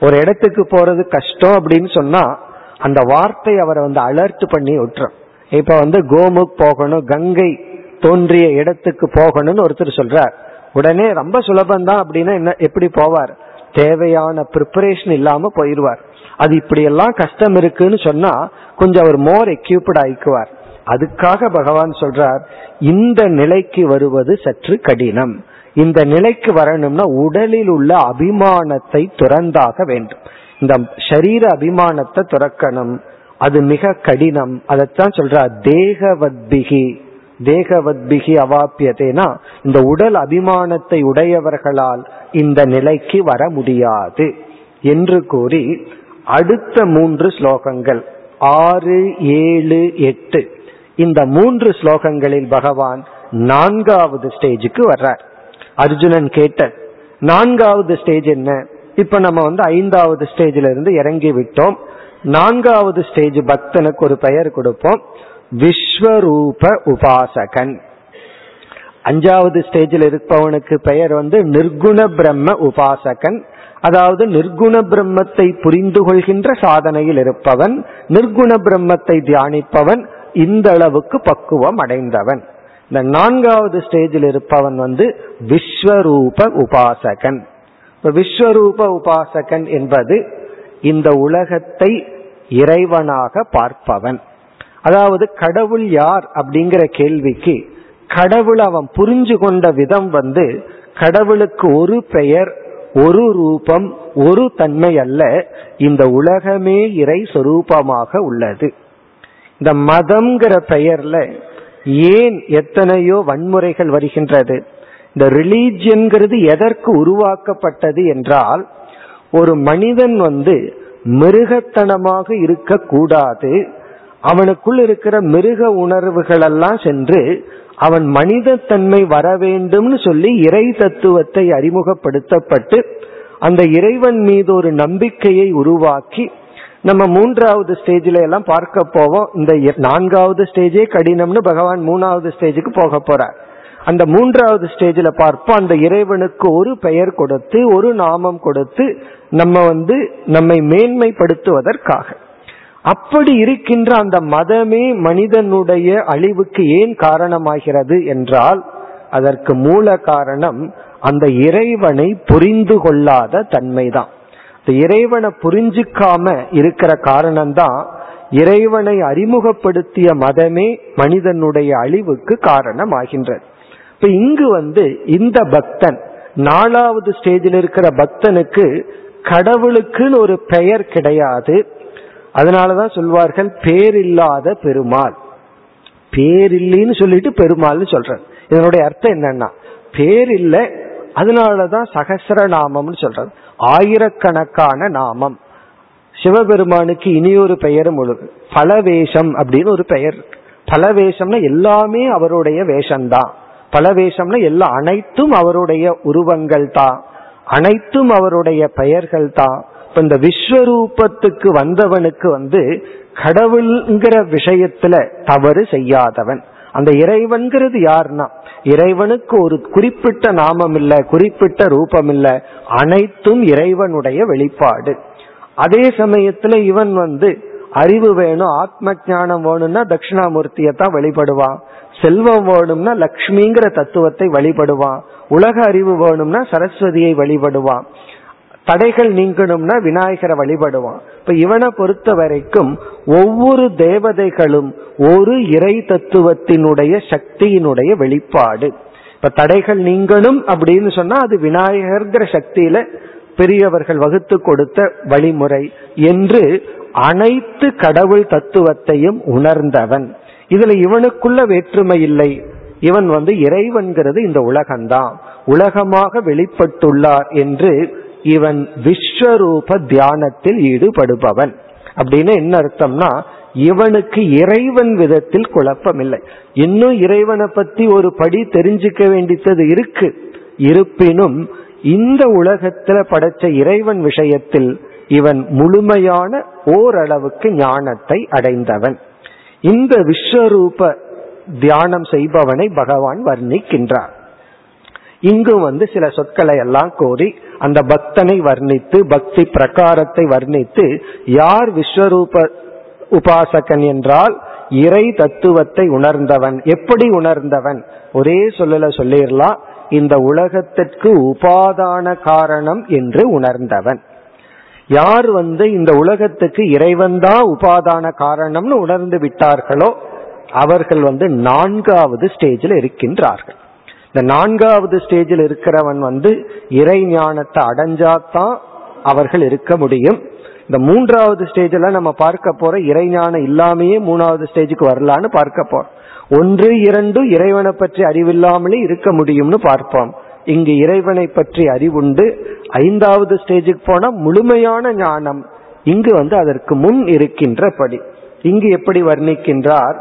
ஒரு இடத்துக்கு போறது கஷ்டம் அப்படின்னு சொன்னா அந்த வார்த்தை அவரை வந்து அலர்ட் பண்ணி விட்டுரும். இப்ப வந்து கோமுக் போகணும் கங்கை தோன்றிய இடத்துக்கு போகணும்னு ஒருத்தர் சொல்றார். உடனே ரொம்ப சுலபம் தான் அப்படின்னா என்ன எப்படி போவார்? தேவையான ப்ரிப்பரேஷன் இல்லாம போயிடுவார் அது இப்படி எல்லாம் கஷ்டம் இருக்குன்னு சொன்னா கொஞ்சம் அவர் மோர் எக்யூப்ட் ஆயிக்குவார். அதுக்காக பகவான் சொல்றார் இந்த நிலைக்கு வருவது சற்று கடினம். இந்த நிலைக்கு வரணும்னா உடலில் உள்ள அபிமானத்தை துறந்தாக வேண்டும். இந்த சரீர அபிமானத்தை துறக்கணும். அது மிக கடினம். அதைத்தான் சொல்றார் தேகவத்பிகி. தேகவத்பிகி அவாப்பியதேனா இந்த உடல் அபிமானத்தை உடையவர்களால் இந்த நிலைக்கு வர முடியாது. என்று கூறி அடுத்த மூன்று ஸ்லோகங்கள். ஆறு ஏழு எட்டு. இந்த மூன்று ஸ்லோகங்களில் பகவான் நான்காவது ஸ்டேஜுக்கு வர்றார். அர்ஜுனன் கேட்ட நான்காவது ஸ்டேஜ் என்ன? இப்ப நம்ம வந்து ஐந்தாவது ஸ்டேஜில் இருந்து இறங்கி விட்டோம். நான்காவது ஸ்டேஜ் பக்தனுக்கு ஒரு பெயர் கொடுப்போம். விஸ்வரூப உபாசகன். அஞ்சாவது ஸ்டேஜில் இருப்பவனுக்கு பெயர் வந்து நிர்குண பிரம்ம உபாசகன். அதாவது நிர்குண பிரம்மத்தை புரிந்து கொள்கின்ற சாதனையில் இருப்பவன் நிர்குண பிரம்மத்தை தியானிப்பவன் இந்த அளவுக்கு பக்குவம் அடைந்தவன். இந்த நான்காவது ஸ்டேஜில் இருப்பவன் வந்து விஸ்வரூப உபாசகன். இப்ப விஸ்வரூப உபாசகன் என்பது இந்த உலகத்தை இறைவனாக பார்ப்பவன். அதாவது கடவுள் யார் அப்படிங்கிற கேள்விக்கு கடவுள் அவன் புரிஞ்சு கொண்ட விதம் வந்து கடவுளுக்கு ஒரு பெயர் ஒரு ரூபம் ஒரு தன்மை அல்ல. இந்த உலகமே இறை சொரூபமாக உள்ளது. இந்த மதம்ங்கிற பெயர்ல ஏன் எத்தனையோ வன்முறைகள் வருகின்றது? இந்த ரிலீஜியன்கிறது எதற்கு உருவாக்கப்பட்டது என்றால் ஒரு மனிதன் வந்து மிருகத்தனமாக இருக்கக்கூடாது. அவனுக்குள் இருக்கிற மிருக உணர்வுகளெல்லாம் சென்று அவன் மனிதத்தன்மை வர வேண்டும்னு சொல்லி இறை தத்துவத்தை அறிமுகப்படுத்தப்பட்டு அந்த இறைவன் மீது ஒரு நம்பிக்கையை உருவாக்கி நம்ம மூன்றாவது ஸ்டேஜில எல்லாம் பார்க்க போவோம். இந்த நான்காவது ஸ்டேஜே கடினம்னு பகவான் மூணாவது ஸ்டேஜுக்கு போக போறார். அந்த மூன்றாவது ஸ்டேஜில் பார்ப்போம். அந்த இறைவனுக்கு ஒரு பெயர் கொடுத்து ஒரு நாமம் கொடுத்து நம்ம வந்து நம்மை மேன்மைப்படுத்துவதற்காக. அப்படி இருக்கின்ற அந்த மதமே மனிதனுடைய அழிவுக்கு ஏன் காரணமாகிறது என்றால் அதற்கு மூல காரணம் அந்த இறைவனை புரிந்து கொள்ளாத தன்மைதான். இந்த இறைவனை புரிஞ்சுக்காம இருக்கிற காரணம்தான் இறைவனை அறிமுகப்படுத்திய மதமே மனிதனுடைய அழிவுக்கு காரணமாகின்றது. இப்ப இங்கு வந்து இந்த பக்தன் நாலாவது ஸ்டேஜில் இருக்கிற பக்தனுக்கு கடவுளுக்குன்னு ஒரு பெயர் கிடையாது. அதனாலதான் சொல்வார்கள் பேரில்லாத பெருமாள். பேரில்லின்னு சொல்லிட்டு பெருமாள்னு சொல்றது இதனுடைய அர்த்தம் என்னன்னா பேர் இல்ல அதனாலதான் சகசர நாமம்னு சொல்றது ஆயிரக்கணக்கான நாமம். சிவபெருமானுக்கு இனியொரு பெயரும் உள்ளது பலவேஷம் அப்படின்னு ஒரு பெயர். பலவேஷம்னா எல்லாமே அவருடைய வேஷம்தான். பலவேஷம்னா எல்லா அனைத்தும் அவருடைய உருவங்கள் தான் அனைத்தும் அவருடைய பெயர்கள் தான் இப்ப இந்த விஸ்வரூபத்துக்கு வந்தவனுக்கு வந்து கடவுள்ங்கிற விஷயத்துல தவறு செய்யாதவன். அந்த இறைவன்கிறது யாருன்னா இறைவனுக்கு ஒரு குறிப்பிட்ட நாமம் இல்ல குறிப்பிட்ட ரூபம் இல்ல அனைத்தும் இறைவனுடைய வெளிப்பாடு. அதே சமயத்துல இவன் வந்து அறிவு வேணும் ஆத்ம ஞானம் வேணும்னா தட்சிணாமூர்த்தியை தான் வழிபடுவான். செல்வம் வேணும்னா லக்ஷ்மிங்கிற தத்துவத்தை வழிபடுவான். உலக அறிவு வேணும்னா சரஸ்வதியை வழிபடுவான். தடைகள் நீங்கணும்னா விநாயகரை வழிபடுவான். இப்ப இவனை பொறுத்த வரைக்கும் ஒவ்வொரு தேவதைகளும் ஒரு இறை தத்துவத்தினுடைய சக்தியினுடைய வெளிப்பாடு. இப்ப தடைகள் நீங்கணும் அப்படின்னு சொன்னா அது விநாயகர்கிற சக்தியில பெரியவர்கள் வகுத்து கொடுத்த வழிமுறை என்று அனைத்து கடவுள் தத்துவத்தையும் உணர்ந்தவன். இதுல இவனுக்குள்ள வேற்றுமை இல்லை. இவன் வந்து இறைவன்கிறது இந்த உலகம்தான். உலகமாக வெளிப்பட்டுள்ளார் என்று இவன் விஸ்வரூப தியானத்தில் ஈடுபடுபவன். அப்படின்னு என்ன அர்த்தம்னா இவனுக்கு இறைவன் விதத்தில் குழப்பம் இல்லை இன்னும் இறைவனை பத்தி ஒரு படி தெரிஞ்சுக்க வேண்டியது இருக்கு. இருப்பினும் இந்த உலகத்துல படைச்ச இறைவன் விஷயத்தில் இவன் முழுமையான ஓரளவுக்கு ஞானத்தை அடைந்தவன். இந்த விஸ்வரூப தியானம் செய்பவனை பகவான் வர்ணிக்கின்றார். இங்கு வந்து சில சொற்களை எல்லாம் கோரி அந்த பக்தனை வர்ணித்து பக்தி பிரகாரத்தை வர்ணித்து யார் விஸ்வரூப உபாசகன் என்றால் இறை தத்துவத்தை உணர்ந்தவன். எப்படி உணர்ந்தவன்? ஒரே சொல்லல சொல்லிடலாம் இந்த உலகத்திற்கு உபாதான காரணம் என்று உணர்ந்தவன். யார் வந்து இந்த உலகத்துக்கு இறைவன்தான் உபாதான காரணம்னு உணர்ந்து விட்டார்களோ அவர்கள் வந்து நான்காவது ஸ்டேஜில் இருக்கின்றார்கள். இந்த நான்காவது ஸ்டேஜில் இருக்கிறவன் வந்து இறை ஞானத்தை அடைஞ்சாதான் அவர்கள் இருக்க முடியும். இந்த மூன்றாவது ஸ்டேஜில் நம்ம பார்க்க போற இறைஞானம் இல்லாமையே மூணாவது ஸ்டேஜுக்கு வரலான்னு பார்க்க போறோம். ஒன்று இரண்டு இறைவனை பற்றி அறிவில்லாமலே இருக்க முடியும்னு பார்ப்போம். இங்கு இறைவனை பற்றி அறிவுண்டு. ஐந்தாவது ஸ்டேஜுக்கு போனா முழுமையான ஞானம் இங்கு வந்து அதற்கு முன் இருக்கின்ற படி இங்கு எப்படி வர்ணிக்கின்றார்?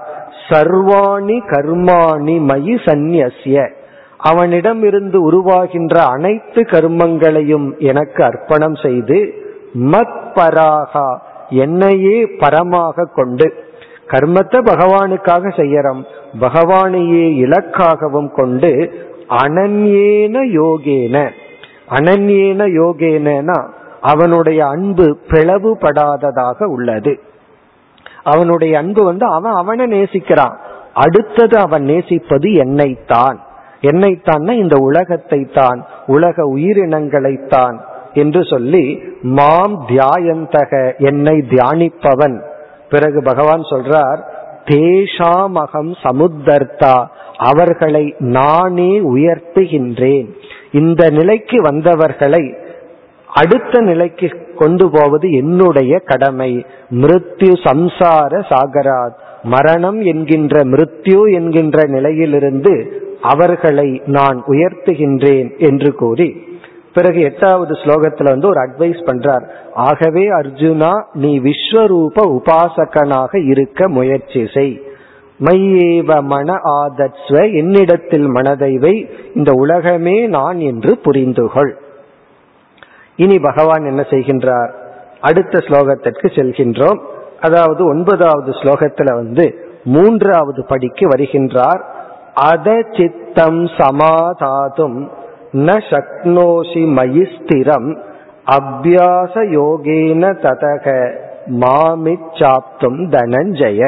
சர்வாணி கர்மாணி மயி சந்நியசிய அவனிடம் இருந்து உருவாகின்ற அனைத்து கர்மங்களையும் எனக்கு அர்ப்பணம் செய்து மத் பராகா என்னையே பரமாக கொண்டு கர்மத்தை பகவானுக்காக செய்யறோம். பகவானையே இலக்காகவும் கொண்டு அனன்யேன யோகேன. அனன்யேன யோகேனா அவனுடைய அன்பு பிளவுபடாததாக உள்ளது. அவனுடைய அன்பு வந்து அவன் அவனை நேசிக்கிறான். அடுத்தது அவன் நேசிப்பது என்னைத்தான். என்னைத்தான் இந்த உலகத்தை தான் உலக உயிரினங்களைத்தான் என்று சொல்லி மாம் தியாயந்தக என்னை தியானிப்பவன். பிறகு பகவான் சொல்றார் தேஷாமகம் சமுத்தர்த்தா அவர்களை நானே உயர்த்துகின்றேன். இந்த நிலைக்கு வந்தவர்களை அடுத்த நிலைக்கு கொண்டு போவது என்னுடைய கடமை. மிருத்யு சம்சார சாகராத் மரணம் என்கின்ற மிருத்யு என்கின்ற நிலையிலிருந்து அவர்களை நான் உயர்த்துகின்றேன் என்று கூறி பிறகு எட்டாவது ஸ்லோகத்துல வந்து ஒரு அட்வைஸ் பண்றார். ஆகவே அர்ஜுனா நீ விஸ்வரூப உபாசகனாக இருக்க முயற்சி செய். மையேவ மன ஆதத்ஸ்வ என்னிடத்தில் மனதைவை இந்த உலகமே நான் என்று புரிந்துகொள் இனி பகவான் என்ன செய்கின்றார்? அடுத்த ஸ்லோகத்திற்கு செல்கின்றோம். அதாவது ஒன்பதாவது ஸ்லோகத்துல வந்து மூன்றாவது படிக்கு வருகின்றார். அத சித்தம் சமாதாதும் ந சக்னோஷி மயிஸ்திரம் அபியாச யோகேன ததக மாமிச்சாப்தும் தனஞ்சய.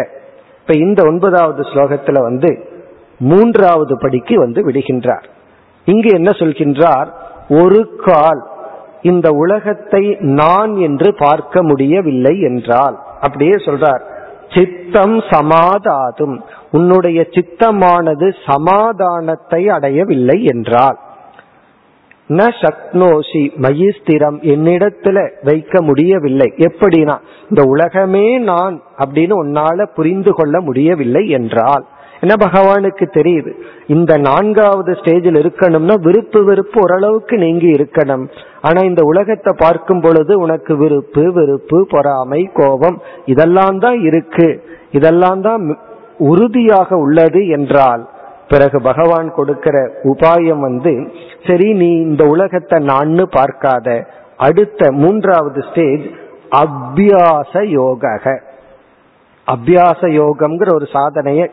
இப்ப இந்த ஒன்பதாவது ஸ்லோகத்துல வந்து மூன்றாவது படிக்கு வந்து விடுகின்றார். இங்கு என்ன சொல்கின்றார்? ஒரு கால் இந்த உலகத்தை நான் என்று பார்க்க முடியவில்லை என்றால். அப்படியே சொல்றார். சித்தம் சமாதாதும். உன்னுடைய சித்தமானது சமாதானத்தை அடையவில்லை என்றால் ந சக்னோஷி மயிஸ்திரம் என்னிடத்துல வைக்க முடியவில்லை. எப்படின்னா இந்த உலகமே நான் அப்படின்னு உன்னால புரிந்து கொள்ள முடியவில்லை என்றால் என்ன பகவானுக்கு தெரியுது? இந்த நான்காவது ஸ்டேஜில் இருக்கணும்னா விருப்பு வெறுப்பு ஓரளவுக்கு நீங்கி இருக்கணும். ஆனா இந்த உலகத்தை பார்க்கும் பொழுது உனக்கு விருப்பு வெறுப்பு பொறாமை கோபம் இதெல்லாம் தான் இருக்கு. இதெல்லாம் தான் உறுதியாக உள்ளது என்றால் பிறகு பகவான் கொடுக்கிற உபாயம் வந்து சரி நீ இந்த உலகத்தை நான்னு பார்க்காத. அடுத்த மூன்றாவது ஸ்டேஜ் அபியாச யோக அபியாச யோகம்ங்கிற ஒரு சாதனையை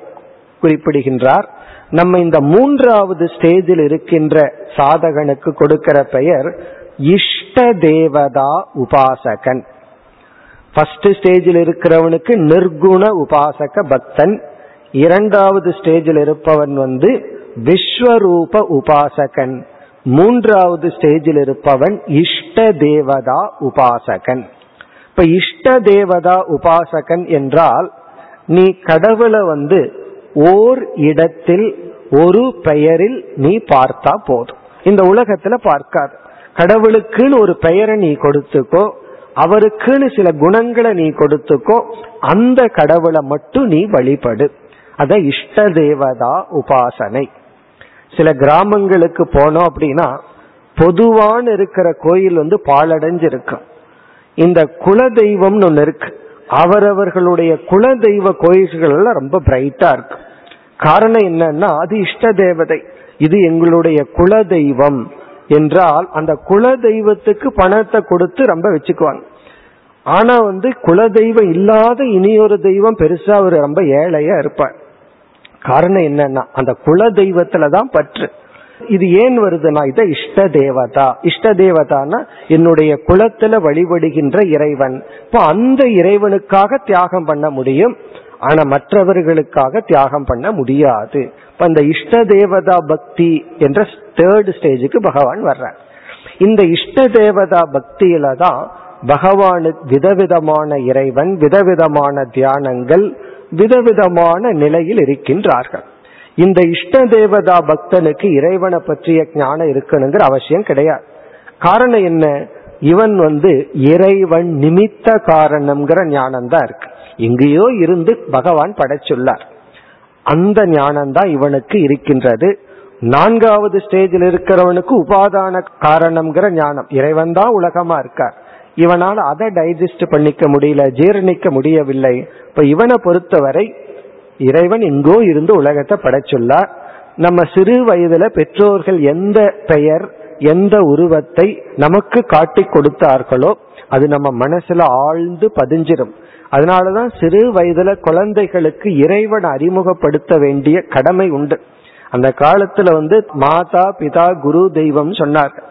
குறிப்பிடுகின்றார். நம்ம இந்த மூன்றாவது ஸ்டேஜில் இருக்கின்ற சாதகனுக்கு கொடுக்கிற பெயர் இஷ்ட தேவதா உபாசகன். ஃபர்ஸ்ட் ஸ்டேஜில் இருக்கிறவனுக்கு நிர்குண உபாசக பக்தன். இரண்டாவது ஸ்டேஜில் இருப்பவன் வந்து விஸ்வரூப உபாசகன். மூன்றாவது ஸ்டேஜில் இருப்பவன் இஷ்ட தேவதா உபாசகன். இப்ப இஷ்ட தேவதா உபாசகன் என்றால் நீ கடவுளை வந்து ஓர் இடத்தில் ஒரு பெயரில் நீ பார்த்தா போதும். இந்த உலகத்துல பார்க்காது. கடவுளுக்குன்னு ஒரு பெயரை நீ கொடுத்துக்கோ அவருக்குன்னு சில குணங்களை நீ கொடுத்துக்கோ அந்த கடவுளை மட்டும் நீ வழிபடு. அத இஷ்ட தேவதா உபாசனை. சில கிராமங்களுக்கு போனோம் அப்படின்னா பொதுவான இருக்கிற கோயில் வந்து பாலடைஞ்சு இருக்கும் இந்த குல தெய்வம்னு ஒன்று இருக்கு. அவரவர்களுடைய குல தெய்வ கோயில்கள் ரொம்ப பிரைட்டா இருக்கும் காரணம் என்னன்னா அது இஷ்ட தேவதை இது எங்களுடைய குல தெய்வம் என்றால் அந்த குல தெய்வத்துக்கு பணத்தை கொடுத்து ரொம்ப வச்சுக்குவாங்க. ஆனா வந்து குல தெய்வம் இல்லாத இனியொரு தெய்வம் பெருசா அவர் ரொம்ப ஏழையா இருப்பார். காரணம் என்னன்னா அந்த குல தெய்வத்துலதான் பற்று. இது ஏன் வருதுன்னா இத இஷ்ட தேவதா இஷ்ட தேவதானா என்னுடைய குலத்துல வழிபடுகின்ற இறைவன். இப்போ அந்த இறைவனுக்காக தியாகம் பண்ண முடியும். ஆனா மற்றவர்களுக்காக தியாகம் பண்ண முடியாது. இப்ப அந்த இஷ்ட தேவதா பக்தி என்ற தேர்ட் ஸ்டேஜுக்கு பகவான் வர்றார். இந்த இஷ்ட தேவதா பக்தியில தான் பகவானுக்கு விதவிதமான இறைவன் விதவிதமான தியானங்கள் விதவிதமான நிலையில் இருக்கின்றார்கள். இந்த இஷ்ட தேவதா பக்தனுக்கு இறைவனை பற்றிய ஞானம் இருக்கணுங்கிற அவசியம் கிடையாது. காரணம் என்ன? இவன் வந்து இறைவன் நிமித்த காரணம்ங்கிற ஞானம் தான் இருக்கு. எங்கேயோ இருந்து பகவான் படைச்சுள்ளார் அந்த ஞானம் தான் இவனுக்கு இருக்கின்றது. நான்காவது ஸ்டேஜில் இருக்கிறவனுக்கு உபாதான காரணம்ங்கிற ஞானம். இறைவன் தான் உலகமா இருக்கார். இவனால் அதை டைஜஸ்ட் பண்ணிக்க முடியல ஜீரணிக்க முடியவில்லை. இப்ப இவனை பொறுத்தவரை இறைவன் எங்கோ இருந்து உலகத்தை படைச்சுள்ளார் நம்ம சிறு வயதுல பெற்றோர்கள் எந்த பெயர் எந்த உருவத்தை நமக்கு காட்டி கொடுத்தார்களோ அது நம்ம மனசுல ஆழ்ந்து பதிஞ்சிடும் அதனாலதான் சிறு வயதுல குழந்தைகளுக்கு இறைவன் அறிமுகப்படுத்த வேண்டிய கடமை உண்டு. அந்த காலத்துல வந்து மாதா பிதா குரு தெய்வம் சொன்னார்கள்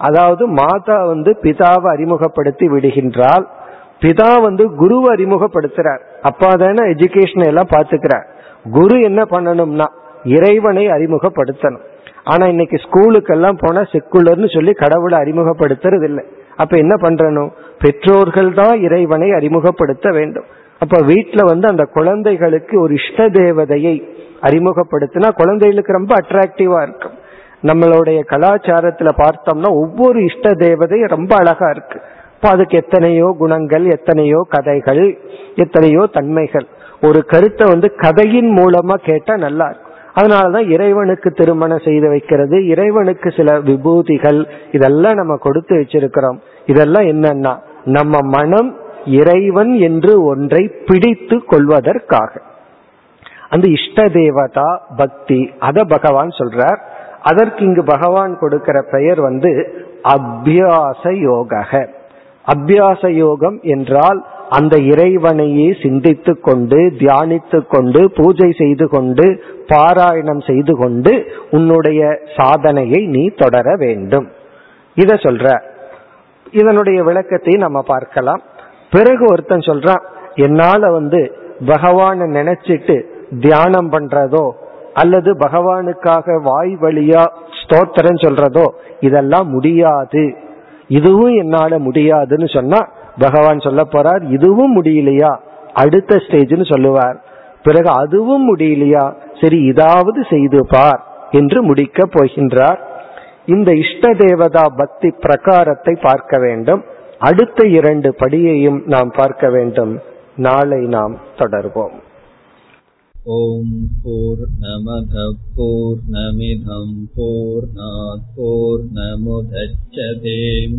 அதாவது மாதா வந்து பிதாவை அறிமுகப்படுத்தி விடுகின்றால் பிதா வந்து குருவை அறிமுகப்படுத்துறார். அப்பா தானே எஜுகேஷன் எல்லாம் பாத்துக்கிறார் குரு என்ன பண்ணணும்னா இறைவனை அறிமுகப்படுத்தணும். ஆனா இன்னைக்கு ஸ்கூலுக்கெல்லாம் போனா செக்குலர்னு சொல்லி கடவுளை அறிமுகப்படுத்துறது இல்லை அப்ப என்ன பண்றணும்? பெற்றோர்கள் தான் இறைவனை அறிமுகப்படுத்த வேண்டும். அப்ப வீட்டுல வந்து அந்த குழந்தைகளுக்கு ஒரு இஷ்ட தேவதையை அறிமுகப்படுத்தினா குழந்தைகளுக்கு ரொம்ப அட்ராக்டிவா இருக்கும். நம்மளுடைய கலாச்சாரத்துல பார்த்தோம்னா ஒவ்வொரு இஷ்ட தேவதை ரொம்ப அழகா இருக்கு. இப்ப அதுக்கு எத்தனையோ குணங்கள் எத்தனையோ கதைகள் எத்தனையோ தன்மைகள். ஒரு கருத்தை வந்து கதையின் மூலமா கேட்டா நல்லா இருக்கும். அதனாலதான் இறைவனுக்கு திருமணம் செய்து வைக்கிறது. இறைவனுக்கு சில விபூதிகள் இதெல்லாம் நம்ம கொடுத்து வச்சிருக்கிறோம். இதெல்லாம் என்னன்னா நம்ம மனம் இறைவன் என்று ஒன்றை பிடித்து கொள்வதற்காக. அந்த இஷ்ட தேவதா பக்தி அத பகவான் சொல்றார். அதற்கு இங்கு பகவான் கொடுக்கிற பெயர் வந்து அபியாச யோக அபியாச யோகம் என்றால் அந்த இறைவனையே சிந்தித்து கொண்டு தியானித்து கொண்டு பூஜை செய்து கொண்டு பாராயணம் செய்து கொண்டு உன்னுடைய சாதனையை நீ தொடர வேண்டும். இத சொல்ற. இதனுடைய விளக்கத்தை நம்ம பார்க்கலாம். பிறகு ஒருத்தன் சொல்றான் என்னால வந்து பகவான நினைச்சிட்டு தியானம் பண்றதோ அல்லது பகவானுக்காக வாய் வழியா ஸ்தோத்திரம் சொல்றதோ இதெல்லாம் முடியாது. இதுவும் என்னால முடியாதுன்னு சொன்னா பகவான் சொல்ல போறார் இதுவும் முடியலையா? அடுத்த ஸ்டேஜ்னு சொல்லுவார். பிறகு அதுவும் முடியலையா? சரி இதாவது செய்து பார் என்று முடிக்க போகின்றார். இந்த இஷ்ட தேவதா பக்தி பிரகாரத்தை பார்க்க வேண்டும். அடுத்த இரண்டு படியையும் நாம் பார்க்க வேண்டும். நாளை நாம் தொடர்வோம். ஓம் போர் நமத போர் நமிதம் போர் நமுதச்சதேம்